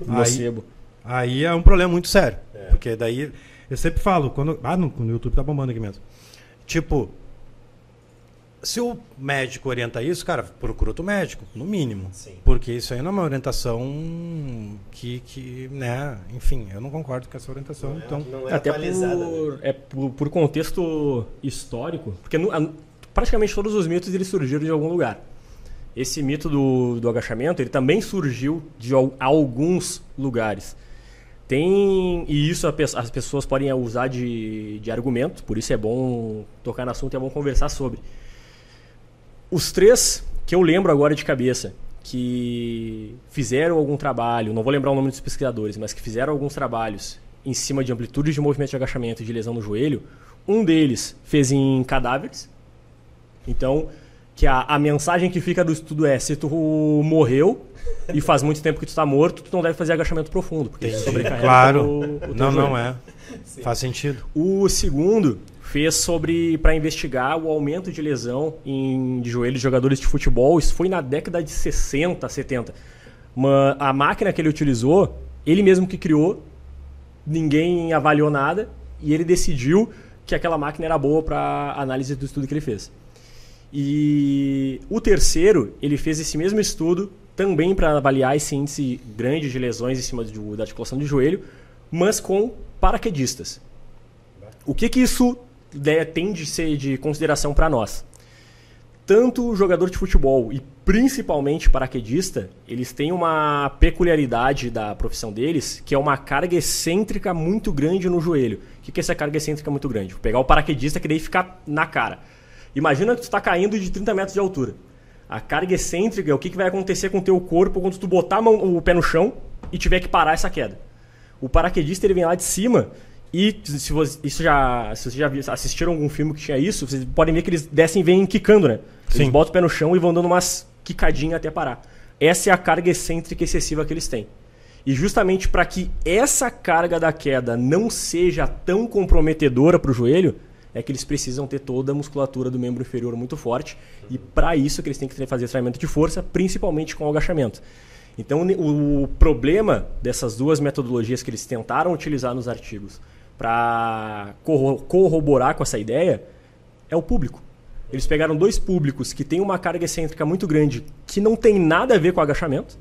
Aí, aí é um problema muito sério. É. Porque daí, eu sempre falo, quando. Ah, no, no YouTube tá bombando aqui mesmo. Tipo, se o médico orienta isso, cara, procura outro médico, no mínimo. Sim. Porque isso aí não é uma orientação que, que né, enfim, eu não concordo com essa orientação. Não é- então, não é Até atualizada. né? por, é por, por contexto histórico, porque no- a- praticamente todos os mitos eles surgiram de algum lugar. Esse mito do, do agachamento ele também surgiu de al- alguns lugares. Tem e isso as pessoas podem usar de, de argumento, por isso é bom tocar no assunto e é bom conversar sobre. Os três que eu lembro agora de cabeça que fizeram algum trabalho, não vou lembrar o nome dos pesquisadores, mas que fizeram alguns trabalhos em cima de amplitude de movimento de agachamento e de lesão no joelho, um deles fez em cadáveres. Então, que a, a mensagem que fica do estudo é: se tu morreu e faz muito tempo que tu está morto, tu não deve fazer agachamento profundo, porque sobrecarrega claro. o, o não, joelho. não é. Faz sentido. O segundo fez sobre para investigar o aumento de lesão em de joelhos de jogadores de futebol. Isso foi na década de 60, 70. Uma, a máquina que ele utilizou, ele mesmo que criou, ninguém avaliou nada e ele decidiu que aquela máquina era boa para análise do estudo que ele fez. E o terceiro, ele fez esse mesmo estudo também para avaliar esse índice grande de lesões em cima da articulação do joelho, mas com paraquedistas. O que que isso né, tem de ser de consideração para nós? Tanto o jogador de futebol e principalmente paraquedista, eles têm uma peculiaridade da profissão deles, que é uma carga excêntrica muito grande no joelho. O que é essa carga excêntrica muito grande? Vou pegar o paraquedista que daí fica na cara. Imagina que tu está caindo de 30 metros de altura. A carga excêntrica é o que, vai acontecer com o teu corpo quando tu botar o pé no chão e tiver que parar essa queda. O paraquedista ele vem lá de cima e se você, isso já, se vocês já assistiram algum filme que tinha isso, vocês podem ver que eles descem e vêm quicando, né? Eles Sim. botam o pé no chão e vão dando umas quicadinhas até parar. Essa é a carga excêntrica excessiva que eles têm. E justamente para que essa carga da queda não seja tão comprometedora para o joelho, é que eles precisam ter toda a musculatura do membro inferior muito forte. E para isso que eles têm que fazer treinamento de força, principalmente com o agachamento. Então o problema dessas duas metodologias que eles tentaram utilizar nos artigos para corroborar com essa ideia é o público. Eles pegaram dois públicos que têm uma carga excêntrica muito grande, que não tem nada a ver com agachamento,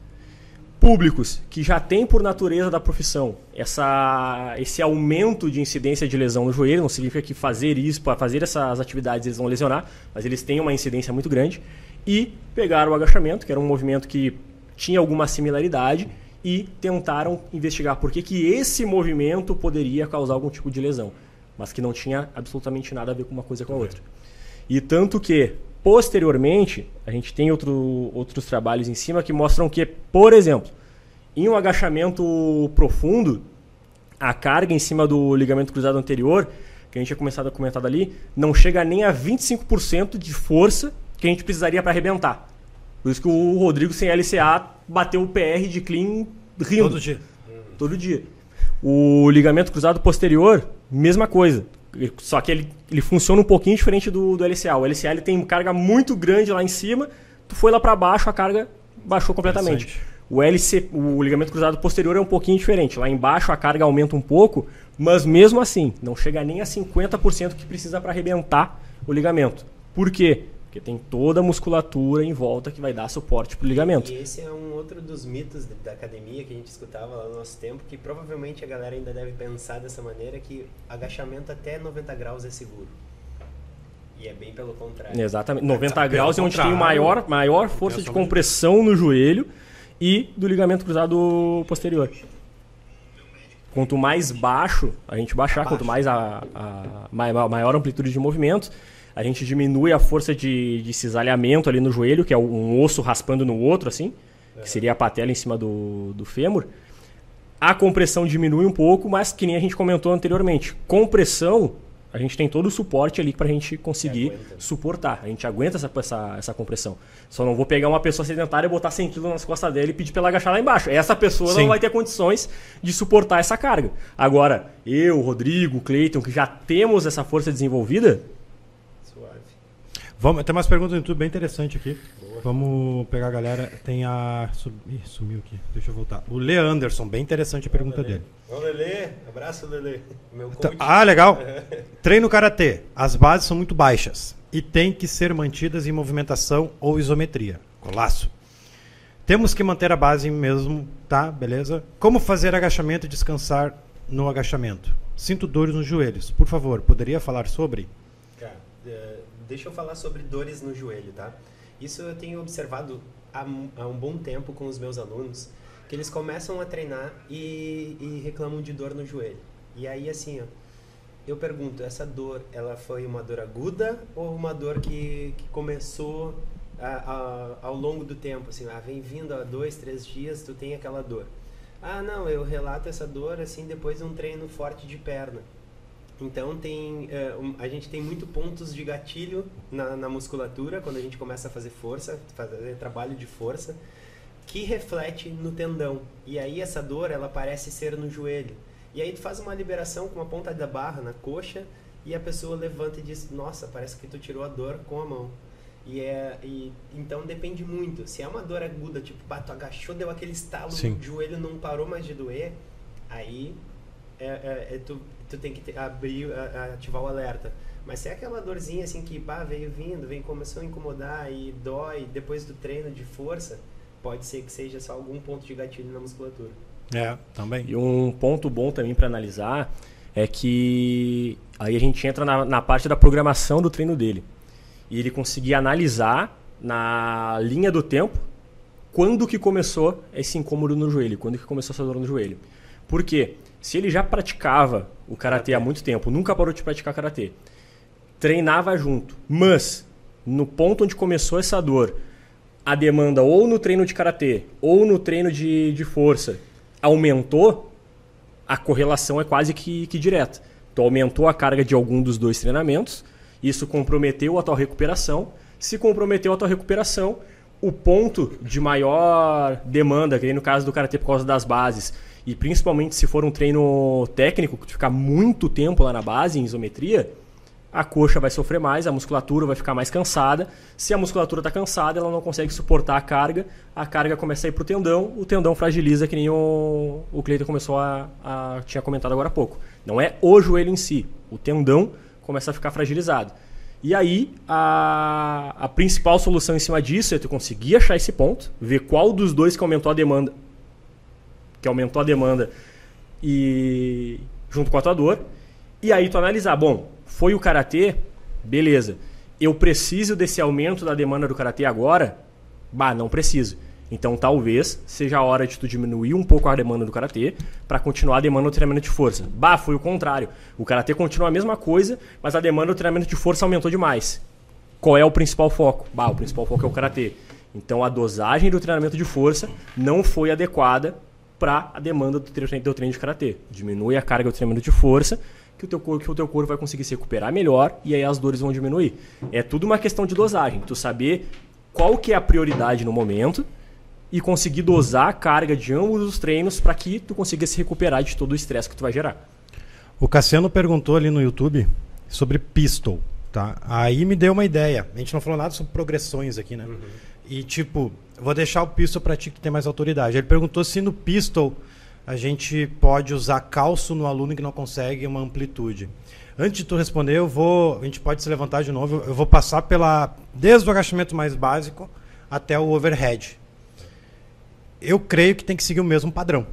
públicos que já têm por natureza da profissão essa, esse aumento de incidência de lesão no joelho, não significa que fazer isso, fazer essas atividades eles vão lesionar, mas eles têm uma incidência muito grande, e pegaram o agachamento, que era um movimento que tinha alguma similaridade, e tentaram investigar por que, que esse movimento poderia causar algum tipo de lesão, mas que não tinha absolutamente nada a ver com uma coisa com a outra. E tanto que, posteriormente, a gente tem outro, outros trabalhos em cima que mostram que, por exemplo, em um agachamento profundo, a carga em cima do ligamento cruzado anterior, que a gente tinha começado a comentar ali, não chega nem a 25% de força que a gente precisaria para arrebentar. Por isso que o Rodrigo sem LCA bateu o PR de clean rindo Todo dia. todo dia. O ligamento cruzado posterior, mesma coisa. Só que ele, ele funciona um pouquinho diferente do, do LCA. O LCA ele tem carga muito grande lá em cima, tu foi lá para baixo, a carga baixou completamente. O LC, o ligamento cruzado posterior é um pouquinho diferente. Lá embaixo a carga aumenta um pouco, mas mesmo assim, não chega nem a 50% que precisa para arrebentar o ligamento. Por quê? Porque tem toda a musculatura em volta que vai dar suporte para o ligamento. E esse é um outro dos mitos da academia que a gente escutava lá no nosso tempo, que provavelmente a galera ainda deve pensar dessa maneira, que agachamento até 90 graus é seguro. E é bem pelo contrário. Exatamente. 90 tá, graus é onde tem maior, maior força de compressão no joelho e do ligamento cruzado posterior. Quanto mais baixo a gente baixar, quanto mais a, a, a maior amplitude de movimentos, a gente diminui a força de, de cisalhamento ali no joelho, que é um osso raspando no outro, assim, que seria a patela em cima do, do fêmur. A compressão diminui um pouco, mas que nem a gente comentou anteriormente, compressão a gente tem todo o suporte ali para a gente conseguir suportar. A gente aguenta essa, essa, essa compressão. Só não vou pegar uma pessoa sedentária e botar 100 kg nas costas dela e pedir para ela agachar lá embaixo. Essa pessoa Sim. não vai ter condições de suportar essa carga. Agora, eu, Rodrigo, Cleiton, que já temos essa força desenvolvida. Vamos, tem umas perguntas no YouTube bem interessante aqui. Vamos pegar a galera. Tem a. Ih, sumiu aqui. Deixa eu voltar. O Le Anderson, bem interessante a pergunta Lelê. dele. Ô, Lelê. Abraço. Meu tá, coach. Ah, legal. (laughs) Treino karatê. As bases são muito baixas e tem que ser mantidas em movimentação ou isometria. Colaço. Temos que manter a base mesmo, tá? Beleza? Como fazer agachamento e descansar no agachamento? Sinto dores nos joelhos. Por favor, poderia falar sobre? Deixa eu falar sobre dores no joelho, tá? Isso eu tenho observado há, há um bom tempo com os meus alunos, que eles começam a treinar e, e reclamam de dor no joelho. E aí, assim, ó, eu pergunto, essa dor, ela foi uma dor aguda ou uma dor que, que começou a, a, ao longo do tempo, assim, ah, vem vindo há dois, três dias, tu tem aquela dor. Ah, não, eu relato essa dor, assim, depois de um treino forte de perna. Então tem, uh, um, a gente tem muito pontos de gatilho na, na, musculatura quando a gente começa a fazer força, fazer trabalho de força, que reflete no tendão. E aí essa dor ela parece ser no joelho. E aí tu faz uma liberação com a ponta da barra na coxa e a pessoa levanta e diz: Nossa, parece que tu tirou a dor com a mão. E é, e, então depende muito. Se é uma dor aguda, tipo, bah, tu agachou, deu aquele estalo, Sim. o joelho não parou mais de doer, aí é, é, é tu tu tem que abrir, ativar o alerta. Mas se é aquela dorzinha assim que pá, veio vindo, vem começou a incomodar e dói depois do treino de força, pode ser que seja só algum ponto de gatilho na musculatura. É, também. E um ponto bom também para analisar é que aí a gente entra na, na parte da programação do treino dele. E ele conseguir analisar na linha do tempo quando que começou esse incômodo no joelho, quando que começou essa dor no joelho. Por quê? Se ele já praticava o karatê há muito tempo, nunca parou de praticar karatê, treinava junto, mas no ponto onde começou essa dor, a demanda ou no treino de karatê ou no treino de, de força aumentou, a correlação é quase que, que direta. Tu aumentou a carga de algum dos dois treinamentos, isso comprometeu a tua recuperação. Se comprometeu a tua recuperação, o ponto de maior demanda, que no caso do karatê por causa das bases, e principalmente se for um treino técnico, que ficar muito tempo lá na base, em isometria, a coxa vai sofrer mais, a musculatura vai ficar mais cansada. Se a musculatura está cansada, ela não consegue suportar a carga, a carga começa a ir para o tendão, o tendão fragiliza, que nem o, o Cleiton começou a, a. tinha comentado agora há pouco. Não é o joelho em si, o tendão começa a ficar fragilizado. E aí, a, a principal solução em cima disso é tu conseguir achar esse ponto, ver qual dos dois que aumentou a demanda que aumentou a demanda e junto com a tua dor. E aí tu analisar, bom, foi o karatê, beleza. Eu preciso desse aumento da demanda do karatê agora? Bah, não preciso. Então talvez seja a hora de tu diminuir um pouco a demanda do karatê para continuar a demanda do treinamento de força. Bah, foi o contrário. O karatê continua a mesma coisa, mas a demanda do treinamento de força aumentou demais. Qual é o principal foco? Bah, o principal foco é o karatê. Então a dosagem do treinamento de força não foi adequada para a demanda do treino, do treino de karatê. Diminui a carga do treinamento de força, que o teu corpo, que o teu corpo vai conseguir se recuperar melhor e aí as dores vão diminuir. É tudo uma questão de dosagem, tu saber qual que é a prioridade no momento e conseguir dosar a carga de ambos os treinos para que tu consiga se recuperar de todo o estresse que tu vai gerar. O Cassiano perguntou ali no YouTube sobre pistol, tá? Aí me deu uma ideia. A gente não falou nada sobre progressões aqui, né? Uhum. E tipo, vou deixar o pistol para ti que tem mais autoridade. Ele perguntou se no pistol a gente pode usar calço no aluno que não consegue uma amplitude. Antes de tu responder, eu vou, a gente pode se levantar de novo. Eu vou passar pela desde o agachamento mais básico até o overhead. Eu creio que tem que seguir o mesmo padrão.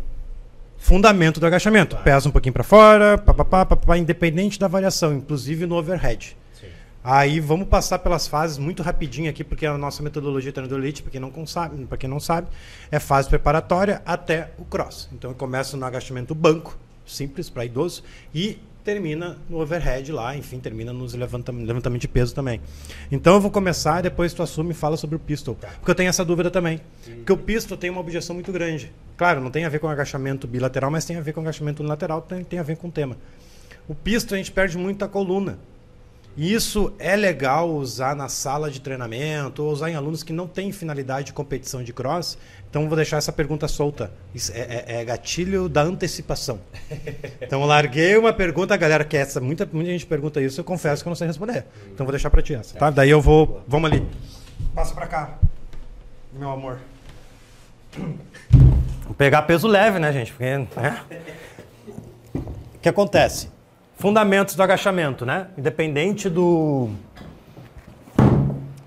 Fundamento do agachamento. Pesa um pouquinho para fora, papapá, papapá, independente da variação, inclusive no overhead. Aí vamos passar pelas fases muito rapidinho aqui, porque a nossa metodologia treino elite, para quem não sabe, para quem não sabe, é fase preparatória até o cross. Então eu começo no agachamento banco, simples para idoso, e termina no overhead lá, enfim, termina nos levantamento, levantamento de peso também. Então eu vou começar, depois tu assume e fala sobre o pistol. Porque eu tenho essa dúvida também. Porque o pistol tem uma objeção muito grande. Claro, não tem a ver com agachamento bilateral, mas tem a ver com agachamento unilateral, tem, tem a ver com o tema. O pistol a gente perde muito a coluna. Isso é legal usar na sala de treinamento ou usar em alunos que não têm finalidade de competição de cross. Então vou deixar essa pergunta solta. É, é, é gatilho da antecipação. (laughs) Então larguei uma pergunta, galera quer essa. Muita, muita gente pergunta isso, eu confesso que eu não sei responder. Então vou deixar para ti essa. Tá? Daí eu vou. Vamos ali. Passa para cá. Meu amor. Vou pegar peso leve, né, gente? Porque, né? (laughs) O que acontece? Fundamentos do agachamento, né? Independente do.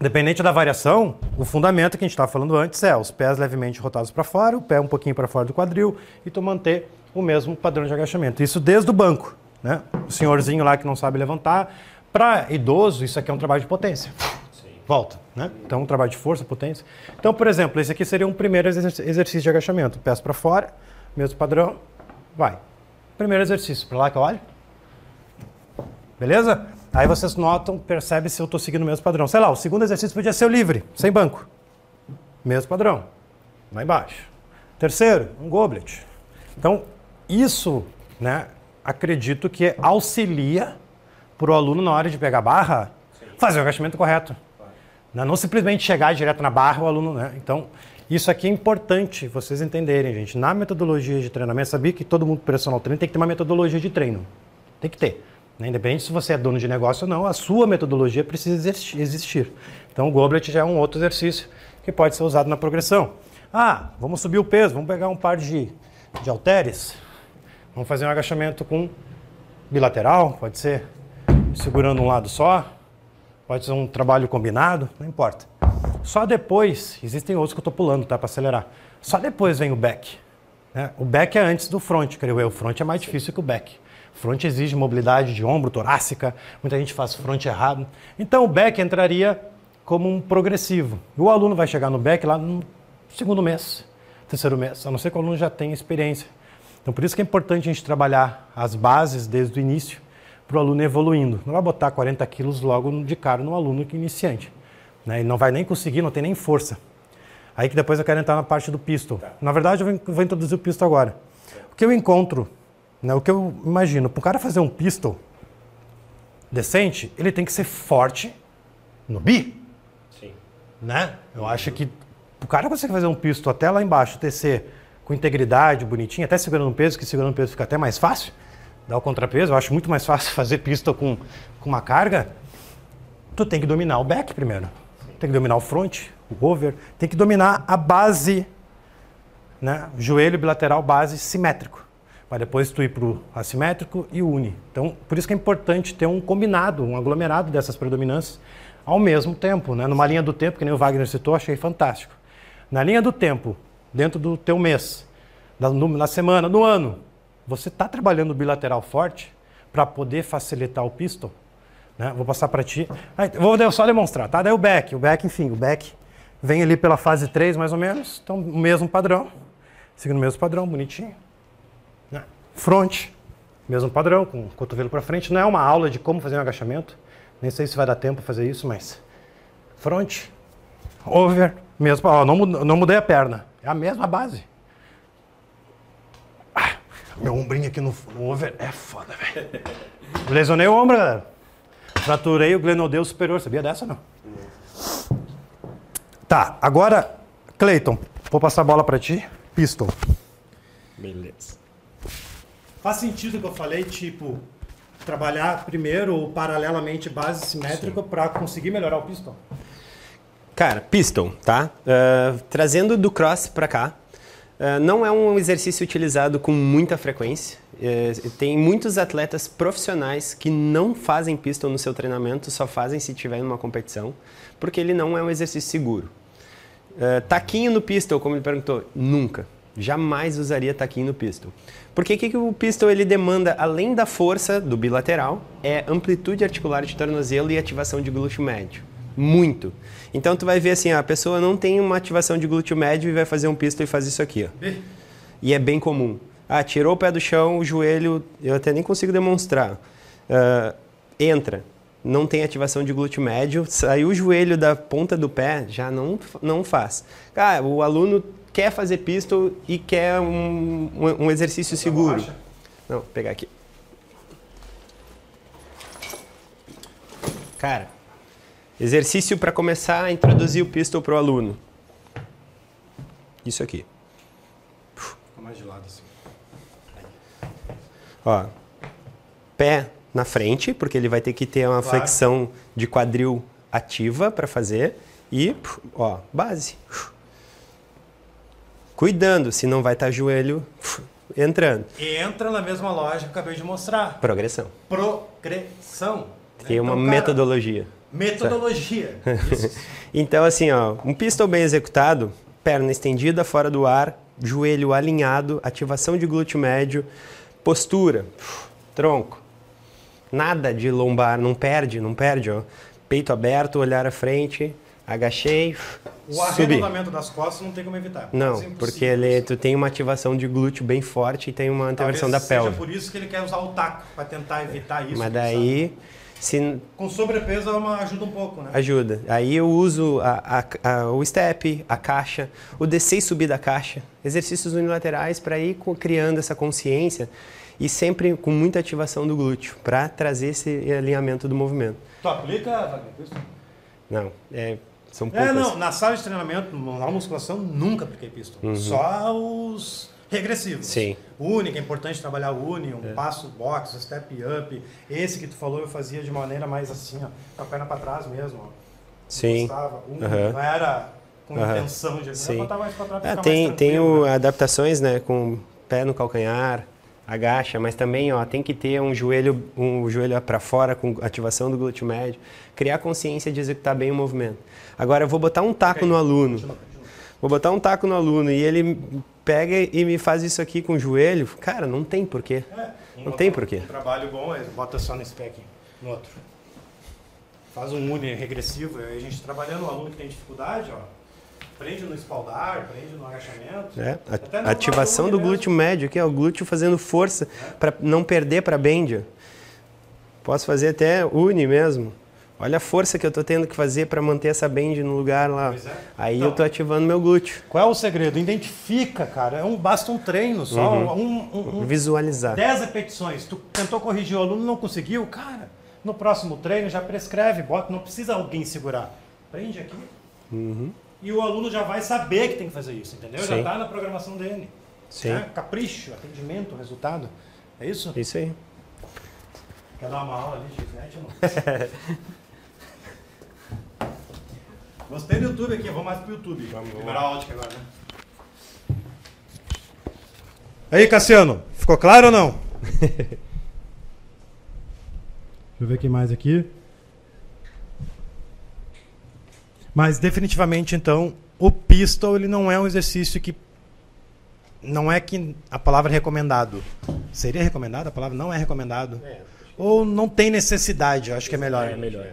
Independente da variação, o fundamento que a gente estava falando antes é os pés levemente rotados para fora, o pé um pouquinho para fora do quadril e tu manter o mesmo padrão de agachamento. Isso desde o banco, né? O senhorzinho lá que não sabe levantar. Para idoso, isso aqui é um trabalho de potência. Sim. Volta, né? Então, um trabalho de força, potência. Então, por exemplo, esse aqui seria um primeiro exercício de agachamento. Pés para fora, mesmo padrão, vai. Primeiro exercício, para lá que eu olho. Beleza? Aí vocês notam, percebem se eu estou seguindo o mesmo padrão. Sei lá, o segundo exercício podia ser o livre, sem banco. Mesmo padrão. Lá embaixo. Terceiro, um goblet. Então, isso, né, acredito que auxilia para o aluno na hora de pegar a barra fazer o agachamento correto. Não, não simplesmente chegar direto na barra o aluno, né? Então, isso aqui é importante vocês entenderem, gente. Na metodologia de treinamento, sabia que todo mundo personal treino tem que ter uma metodologia de treino. Tem que ter. Né? Independente se você é dono de negócio ou não, a sua metodologia precisa existir. Então o goblet já é um outro exercício que pode ser usado na progressão. Ah, vamos subir o peso, vamos pegar um par de, de halteres, vamos fazer um agachamento com bilateral, pode ser segurando um lado só, pode ser um trabalho combinado, não importa. Só depois, existem outros que eu estou pulando, tá, para acelerar. Só depois vem o back. Né? O back é antes do front, creio eu. O front é mais difícil que o back. Front exige mobilidade de ombro, torácica, muita gente faz front errado. Então o back entraria como um progressivo. O aluno vai chegar no back lá no segundo mês, terceiro mês, a não ser que o aluno já tenha experiência. Então por isso que é importante a gente trabalhar as bases desde o início para o aluno evoluindo. Não vai botar 40 quilos logo de cara no aluno que é iniciante. Né? Ele não vai nem conseguir, não tem nem força. Aí que depois eu quero entrar na parte do pistol. Tá. Na verdade, eu vou introduzir o pistol agora. O que eu encontro né? O que eu imagino, para o cara fazer um pistol decente, ele tem que ser forte no bi. Sim. Né? Eu acho que o cara consegue fazer um pistol até lá embaixo, TC, com integridade, bonitinho, até segurando um peso, que segurando um peso fica até mais fácil, dá o contrapeso. Eu acho muito mais fácil (laughs) fazer pistol com, com uma carga. Tu tem que dominar o back primeiro. Tem que dominar o front, o over, tem que dominar a base, né? Joelho bilateral, base simétrico para depois tu ir para o assimétrico e uni. Então, por isso que é importante ter um combinado, um aglomerado dessas predominâncias ao mesmo tempo, né? numa linha do tempo, que nem o Wagner citou, achei fantástico. Na linha do tempo, dentro do teu mês, na semana, no ano, você está trabalhando bilateral forte para poder facilitar o pistol. Né? Vou passar para ti. vou só demonstrar, tá? Daí o back, o back, enfim, o back vem ali pela fase 3 mais ou menos, então o mesmo padrão, seguindo o mesmo padrão, bonitinho. Front, mesmo padrão, com o cotovelo para frente. Não é uma aula de como fazer um agachamento. Nem sei se vai dar tempo fazer isso, mas front, over, mesmo. Ó, não, não mudei a perna. É a mesma base. Ah, meu ombrinho aqui no, no over é foda, velho. Lesionei o ombro, galera. Fraturei o glenodeu superior. Sabia dessa, não? Tá, agora, Cleiton, vou passar a bola para ti. Pistol. Beleza. Faz sentido o que eu falei, tipo, trabalhar primeiro ou paralelamente base simétrica para conseguir melhorar o pistão? Cara, pistol, tá? Uh, trazendo do cross para cá, uh, não é um exercício utilizado com muita frequência. Uh, tem muitos atletas profissionais que não fazem pistol no seu treinamento, só fazem se tiver numa competição, porque ele não é um exercício seguro. taquinho no pistol, como ele perguntou, nunca. Jamais usaria taquinho no pistol. Porque o que, que o pistol ele demanda, além da força do bilateral, é amplitude articular de tornozelo e ativação de glúteo médio. Muito. Então tu vai ver assim, a pessoa não tem uma ativação de glúteo médio e vai fazer um pistol e faz isso aqui, ó. E é bem comum. Ah, tirou o pé do chão, o joelho, eu até nem consigo demonstrar. Uh, entra, não tem ativação de glúteo médio, saiu o joelho da ponta do pé, já não, não faz. Ah, o aluno quer fazer pistol e quer um, um, exercício seguro. Não, vou pegar aqui. Cara, exercício para começar a introduzir o pistol para o aluno. Isso aqui. Fica mais de lado assim. Ó, pé na frente, porque ele vai ter que ter uma claro. flexão de quadril ativa para fazer. E, ó, base cuidando, se não vai estar tá joelho entrando. E entra na mesma lógica que acabei de mostrar. Progressão. Progressão. Tem né? uma então, metodologia. Metodologia. (laughs) então, assim, ó, um pistol bem executado, perna estendida fora do ar, joelho alinhado, ativação de glúteo médio, postura, tronco. Nada de lombar, não perde, não perde, ó. Peito aberto, olhar à frente, agachei, o arredondamento das costas não tem como evitar. Não, porque ele, tu tem uma ativação de glúteo bem forte e tem uma intervenção da pelve. Seja por isso que ele quer usar o taco, para tentar evitar isso. Mas daí... Se... Com sobrepeso ajuda um pouco, né? Ajuda. Aí eu uso a, a, a, o step, a caixa, o descer e subir da caixa, exercícios unilaterais para ir criando essa consciência e sempre com muita ativação do glúteo, para trazer esse alinhamento do movimento. Tu aplica, Wagner? Não, é são poucas. É, não, na sala de treinamento, na musculação, nunca apliquei pistol. Uhum. Só os regressivos. Sim. Única, é importante trabalhar uni, um é. passo box, step up. Esse que tu falou eu fazia de maneira mais assim, ó, com a perna para trás mesmo, ó. Sim. Uni, uhum. Não era com uhum. intenção de Sim. botar mais pra trás, é, tem tem o, né? adaptações, né, com pé no calcanhar, agacha, mas também ó, tem que ter um joelho um joelho para fora com ativação do glúteo médio, criar consciência de executar bem o movimento. Agora eu vou botar um taco no aluno. Vou botar um taco no aluno e ele pega e me faz isso aqui com o joelho. Cara, não tem porquê. É, não tem porquê. Um trabalho bom é bota só nesse pé aqui, no outro. Faz um uni regressivo, aí a gente trabalhando o aluno que tem dificuldade, ó. Prende no espaldar, prende no agachamento. É, a, ativação do glúteo mesmo. médio aqui, é o glúteo fazendo força é. para não perder para bend. Posso fazer até uni mesmo. Olha a força que eu estou tendo que fazer para manter essa bend no lugar lá. É. Aí então, eu estou ativando meu glúteo. Qual é o segredo? Identifica, cara. É um, basta um treino só. Uhum. Um, um, um, Visualizar. 10 repetições. Tu tentou corrigir o aluno, não conseguiu? Cara, no próximo treino já prescreve, bota, não precisa alguém segurar. Prende aqui. Uhum. E o aluno já vai saber que tem que fazer isso, entendeu? Sim. Já está na programação dele. Sim. Né? Capricho, atendimento, resultado. É isso? Isso aí. Quer dar uma aula ali de internet ou não? (laughs) Gostei do YouTube aqui, vamos mais pro YouTube. Vamos, Fibra ótica agora, né? Aí, Cassiano, ficou claro ou não? (laughs) Deixa eu ver quem mais aqui. Mas definitivamente, então, o pistol ele não é um exercício que não é que a palavra é recomendado. Seria recomendado? A palavra não é recomendado. É, Ou não tem necessidade, eu acho que é melhor. É melhor.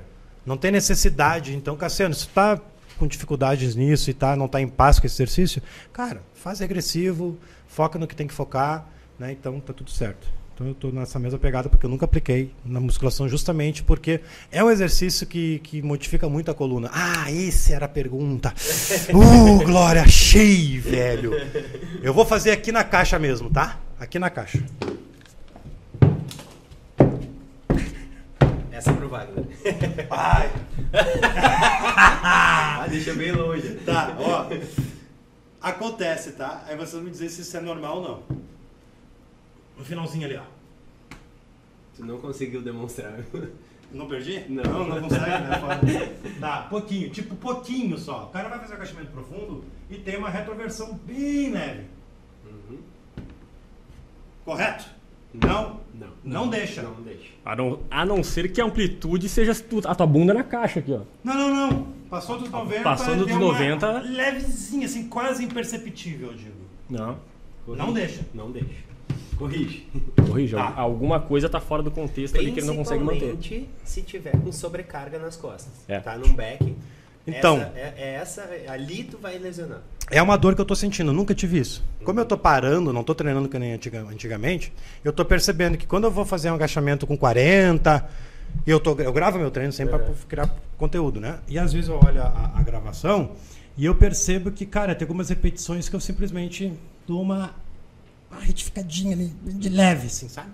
Não tem necessidade. Então, Cassiano, se está com dificuldades nisso e tá, não está em paz com esse exercício, cara, faz regressivo, foca no que tem que focar, né? Então tá tudo certo. Então eu estou nessa mesma pegada porque eu nunca apliquei na musculação justamente porque é um exercício que, que modifica muito a coluna. Ah, esse era a pergunta. (laughs) Uh, Glória, achei, velho. Eu vou fazer aqui na caixa mesmo, tá? Aqui na caixa. Essa é pro Wagner. Ah, (laughs) deixa bem longe. Tá, ó. Acontece, tá? Aí você vai me dizer se isso é normal ou não. No finalzinho ali, ó. Tu não conseguiu demonstrar. Não perdi? Não. Não, não consegue, né? (laughs) Tá, pouquinho, tipo pouquinho só. O cara vai fazer agachamento profundo e tem uma retroversão bem leve. Correto? Não? Não. Não deixa. Não deixa. A não, a não ser que a amplitude seja tu- a tua bunda na caixa aqui, ó. Não, não, não. Passou dos 90. Passou dos deu uma 90. Levezinha, assim, quase imperceptível, eu digo. Não. Não deixa. Não deixa. Corrige. Corrija. Tá. Alguma coisa tá fora do contexto ali que ele não consegue manter. Se tiver com sobrecarga nas costas. É. Tá num back. Então. Essa, é, é essa, ali tu vai lesionar. É uma dor que eu tô sentindo, nunca tive isso. Como eu tô parando, não tô treinando que nem antiga- antigamente, eu tô percebendo que quando eu vou fazer um agachamento com 40, e eu, tô, eu gravo meu treino sempre Uhum. para criar conteúdo, né? E às vezes eu olho a, a gravação e eu percebo que, cara, tem algumas repetições que eu simplesmente dou uma, uma retificadinha ali, de leve, assim, sabe?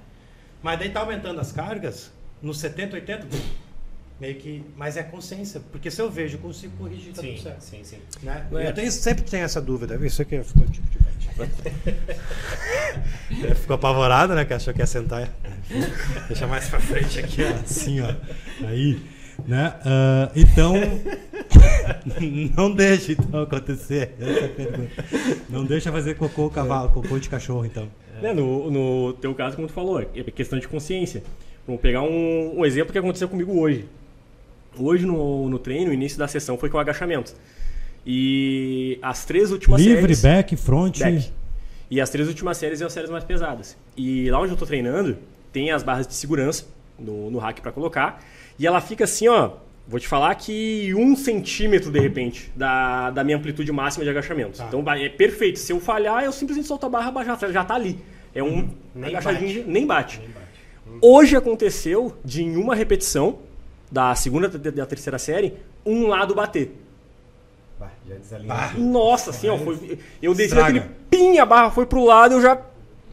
Mas daí tá aumentando as cargas, nos 70, 80, meio que. Mas é consciência, porque se eu vejo, eu consigo corrigir, tá tudo certo. sim, sim. Né? É. Eu tenho, sempre tenho essa dúvida. Isso aqui ficou tipo de (laughs) ficou apavorado, né? Que achou que ia sentar. (laughs) Deixa mais pra frente aqui, ó. Assim, ó. Aí. Né? Ah, então. (laughs) não deixa então acontecer. Essa é. Não deixa fazer cocô cavalo, cocô de cachorro, então. Né, no, no teu caso, como tu falou, é questão de consciência. Vamos pegar um, um exemplo que aconteceu comigo hoje. Hoje no, no treino, o início da sessão foi com agachamento. E as três últimas Livre, séries... back, front. back. E as três últimas séries são as séries mais pesadas. E lá onde eu tô treinando, tem as barras de segurança no, no rack para colocar. E ela fica assim, ó. Vou te falar que um centímetro, de repente, da, da minha amplitude máxima de agachamento. Tá. Então é perfeito. Se eu falhar, eu simplesmente solto a barra, já, já tá ali. É um Nem agachadinho, bate. nem bate. Nem bate. Hoje aconteceu de em uma repetição da segunda e da terceira série, um lado bater. Bah, já desalinhou. Bah. Nossa, assim, ó, foi, eu desci Estraga. aquele pim, a barra foi pro lado, eu já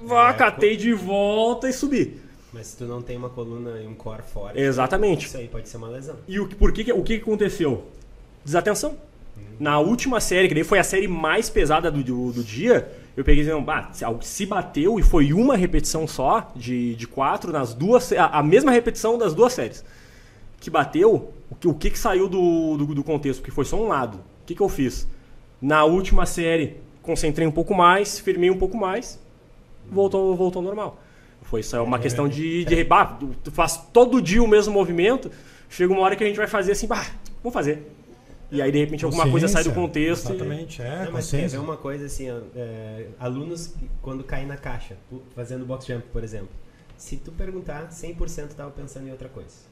vá, É, catei de volta e subi. Mas se tu não tem uma coluna e um core forte, Exatamente. isso aí pode ser uma lesão. E o, que- por que, que- o que que aconteceu? Desatenção. Na última série, que daí foi a série mais pesada do, do, do dia, eu peguei dizendo, bah, se, al- se bateu e foi uma repetição só, de, de quatro, nas duas, sé- a, a mesma repetição das duas séries. Que bateu, o que, o que, que saiu do, do, do contexto? Porque foi só um lado. O que, que eu fiz? Na última série, concentrei um pouco mais, firmei um pouco mais, voltou, voltou ao normal. Foi só uma questão de, de bah, tu- faz todo dia o mesmo movimento, chega uma hora que a gente vai fazer assim, bah, vamos fazer. E aí, de repente, alguma coisa sai do contexto. e- Exatamente, é, Não, mas quer ver consciência. uma coisa assim, ó, é, alunos quando caem na caixa, fazendo box jump, por exemplo. Se tu perguntar, 100% estavam pensando em outra coisa.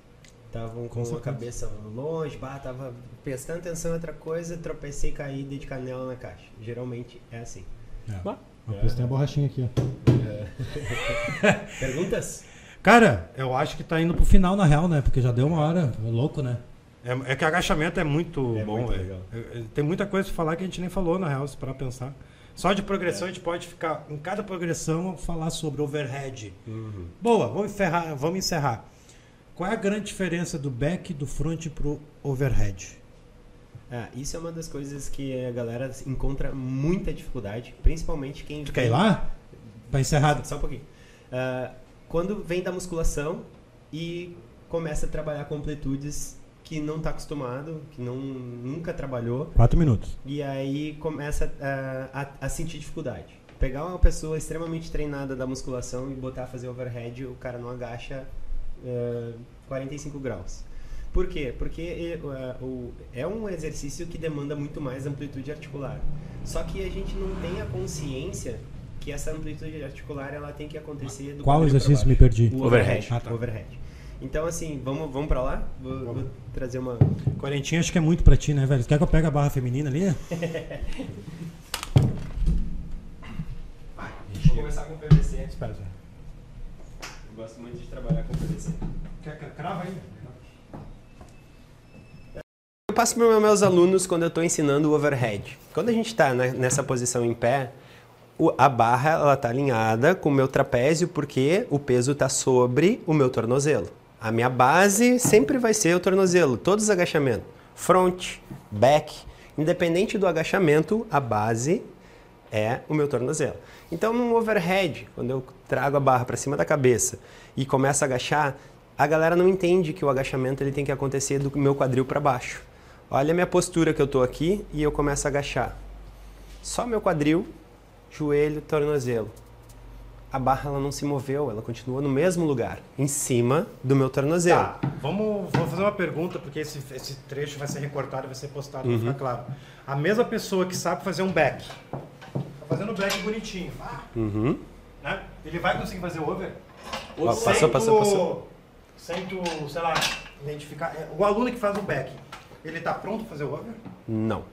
Estavam com, a certeza. cabeça longe, bah, tava prestando atenção em outra coisa, tropecei, caí, dei de canela na caixa. Geralmente é assim. Bah, Uma coisa tem a borrachinha aqui, ó. (laughs) Perguntas? Cara, eu acho que tá indo pro final, na real, né? Porque já deu uma hora. É louco, né? É, é que agachamento é muito É bom, velho. É- é- Tem muita coisa pra falar que a gente nem falou, na real, se pra pensar. Só de progressão a gente pode ficar, em cada progressão, falar sobre overhead. Boa, vamos encerrar, vamos encerrar. Qual é a grande diferença do back, do front pro overhead? Ah, isso é uma das coisas que a galera encontra muita dificuldade, principalmente quem. Tu quer ir lá? Pra encerrar. Só um pouquinho. Ah, quando vem da musculação e começa a trabalhar com amplitudes que não está acostumado, que não, nunca trabalhou, Quatro minutos. e aí começa a, a- a sentir dificuldade. Pegar uma pessoa extremamente treinada da musculação e botar a fazer overhead, o cara não agacha eh, 45 graus. Por quê? Porque eh, o- é um exercício que demanda muito mais amplitude articular. Só que a gente não tem a consciência que essa amplitude articular ela tem que acontecer do Qual exercício? Me perdi. O Overhead. overhead. Ah, tá. overhead. Então, assim, vamos, vamos pra lá? Vou, vou trazer uma. Quarentinha acho que é muito pra ti, né, velho? Quer que eu pegue a barra feminina ali? (laughs) Vou começar com PVC. Espera, espera. Eu gosto muito de trabalhar com PVC. Quer que crava aí? Eu passo para os meus alunos quando eu estou ensinando o overhead. Quando a gente está nessa posição em pé, a barra ela está alinhada com o meu trapézio porque o peso está sobre o meu tornozelo. A minha base sempre vai ser o tornozelo, todos os agachamentos. Front, back, independente do agachamento, a base é o meu tornozelo. Então, no overhead, quando eu trago a barra para cima da cabeça e começo a agachar, a galera não entende que o agachamento ele tem que acontecer do meu quadril para baixo. Olha a minha postura que eu tô aqui e eu começo a agachar. Só meu quadril, joelho, tornozelo. A barra ela não se moveu, ela continua no mesmo lugar, em cima do meu tornozelo. Tá, vamos, vou fazer uma pergunta, porque esse, esse trecho vai ser recortado e vai ser postado para ficar claro. A mesma pessoa que sabe fazer um back, fazendo um back bonitinho, ah, Uhum. né? ele vai conseguir fazer over? Ó, Sem passou, passou, passou. Sem tu, sei lá, identificar. é, O aluno que faz o back, ele tá pronto para fazer o over? Não.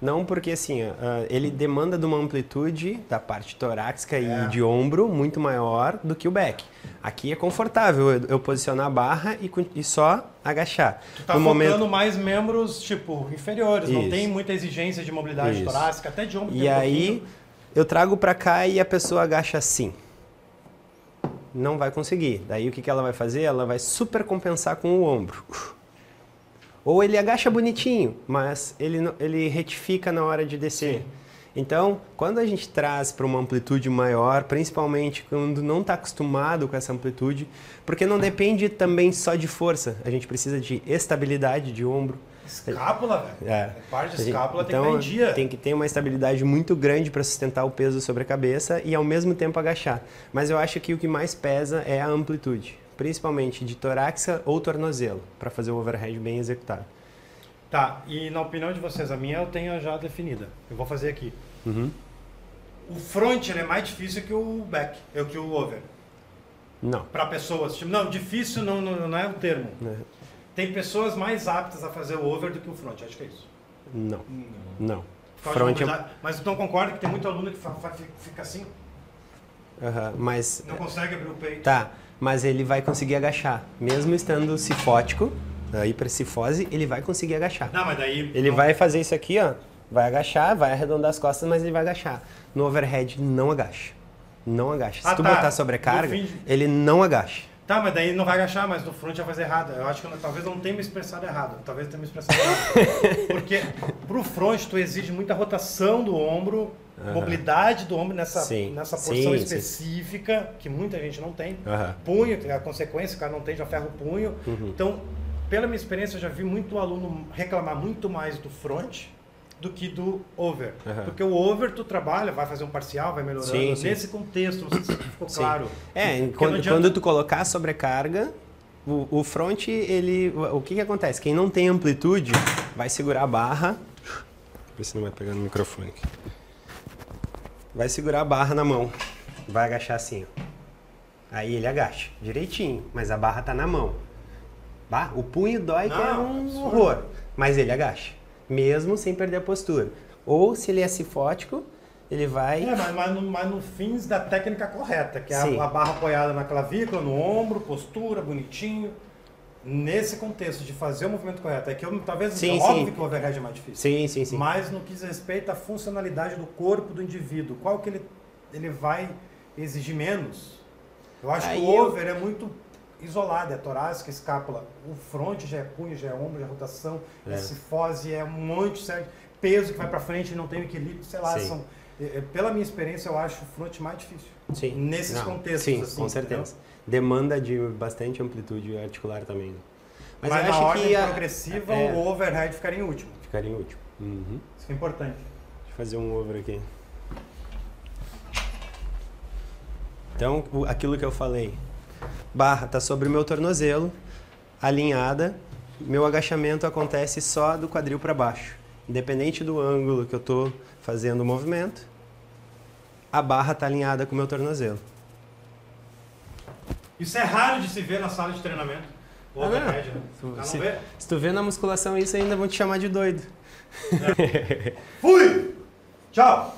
Não, porque assim, ah, ele demanda de uma amplitude da parte torácica É. e de ombro muito maior do que o back. Aqui é confortável eu, eu posicionar a barra e, e só agachar. Tu tá no momento mais membros, tipo, inferiores, não Isso. tem muita exigência de mobilidade Isso. torácica, até de ombro E aí pouquinho. eu trago pra cá e a pessoa agacha assim. Não vai conseguir. Daí o que, que ela vai fazer? Ela vai super compensar com o ombro. Ou ele agacha bonitinho, mas ele, ele retifica na hora de descer. Então, quando a gente traz para uma amplitude maior, principalmente quando não está acostumado com essa amplitude, porque não depende também só de força, a gente precisa de estabilidade de ombro, Escápula, velho. é. Parte de escápula então, tem que estar em dia. tem que ter uma estabilidade muito grande para sustentar o peso sobre a cabeça e ao mesmo tempo agachar. Mas eu acho que o que mais pesa é a amplitude, principalmente de torácica ou tornozelo, para fazer o overhead bem executado. Tá, e na opinião de vocês, a minha eu tenho já definida. Eu vou fazer aqui. Uhum. O front é mais difícil que o back, é que o over. Não. Para pessoas, tipo, não, difícil não, não, não é o termo. né? Tem pessoas mais aptas a fazer o over do que o front, acho que é isso. Não. Não. Causa Front é... Mas então concorda que tem muito aluno que fica assim, Aham, Mas... não consegue abrir o peito. Tá, mas ele vai conseguir agachar. Mesmo estando cifótico, a hipercifose, ele vai conseguir agachar. Não, mas daí. Ele não- vai fazer isso aqui, ó. Vai agachar, vai arredondar as costas, mas ele vai agachar. No overhead, não agacha. Não agacha. Se Ah, tu tá. botar sobrecarga, fim- ele não agacha. Tá, mas daí não vai agachar, mas no front vai fazer errado. Eu acho que eu, talvez eu não tenha me expressado errado. Talvez eu tenha me expressado errado. (laughs) Porque pro front tu exige muita rotação do ombro, mobilidade do ombro nessa, Sim. nessa Sim, porção sim. específica, que muita gente não tem. Aham. Punho, a consequência, o cara não tem, já ferra o punho. Uhum. Então, pela minha experiência, eu já vi muito aluno reclamar muito mais do front do que do over. Aham. Porque o over tu trabalha, vai fazer um parcial, vai melhorando. Sim, sim. Nesse contexto, não sei se ficou Sim. claro. É, Porque não quando, adianta- quando tu colocar sobrecarga, o, o front, ele. O que que acontece? Quem não tem amplitude vai segurar a barra. Ver se não vai pegar no microfone aqui. Vai segurar a barra na mão. Vai agachar assim, ó. Aí ele agacha, direitinho, mas a barra tá na mão. Bah, o punho dói que é Não, um absurdo. horror. Mas ele agacha, mesmo sem perder a postura. Ou se ele é cifótico, ele vai. É, mas, mas, no, mas no fins da técnica correta, que é a, a barra apoiada na clavícula, no ombro, postura, bonitinho. Nesse contexto de fazer o movimento correto. É que eu, talvez, Sim, óbvio sim. que o overhead é mais difícil. Sim, sim, sim. Mas no que diz respeito à funcionalidade do corpo do indivíduo, qual que ele, ele vai exigir menos? Eu acho Aí que o eu- over é muito isolado, é torácica, escápula. O front já é punho, já é ombro, já é rotação, é, É. cifose, é um monte, certo? Peso que vai pra frente e não tem equilíbrio, sei lá, Sim. são... é, é, Pela minha experiência, eu acho o front mais difícil. Sim. Nesses Não, contextos, Sim, assim, com certeza. Demanda de bastante amplitude articular também. né? Mas, Mas, eu na acho ordem que a- progressiva, é. o overhead ficaria em último. ficaria útil. Uhum. Isso é importante. Deixa eu fazer um over aqui. Então, aquilo que eu falei. Barra está sobre o meu tornozelo, alinhada. Meu agachamento acontece só do quadril para baixo. Independente do ângulo que eu estou fazendo o movimento, a barra está alinhada com o meu tornozelo. Isso é raro de se ver na sala de treinamento. O Ah, não. overhead, né? Se- não se, vê? se tu vê na musculação isso, ainda vão te chamar de doido. Fui! Tchau!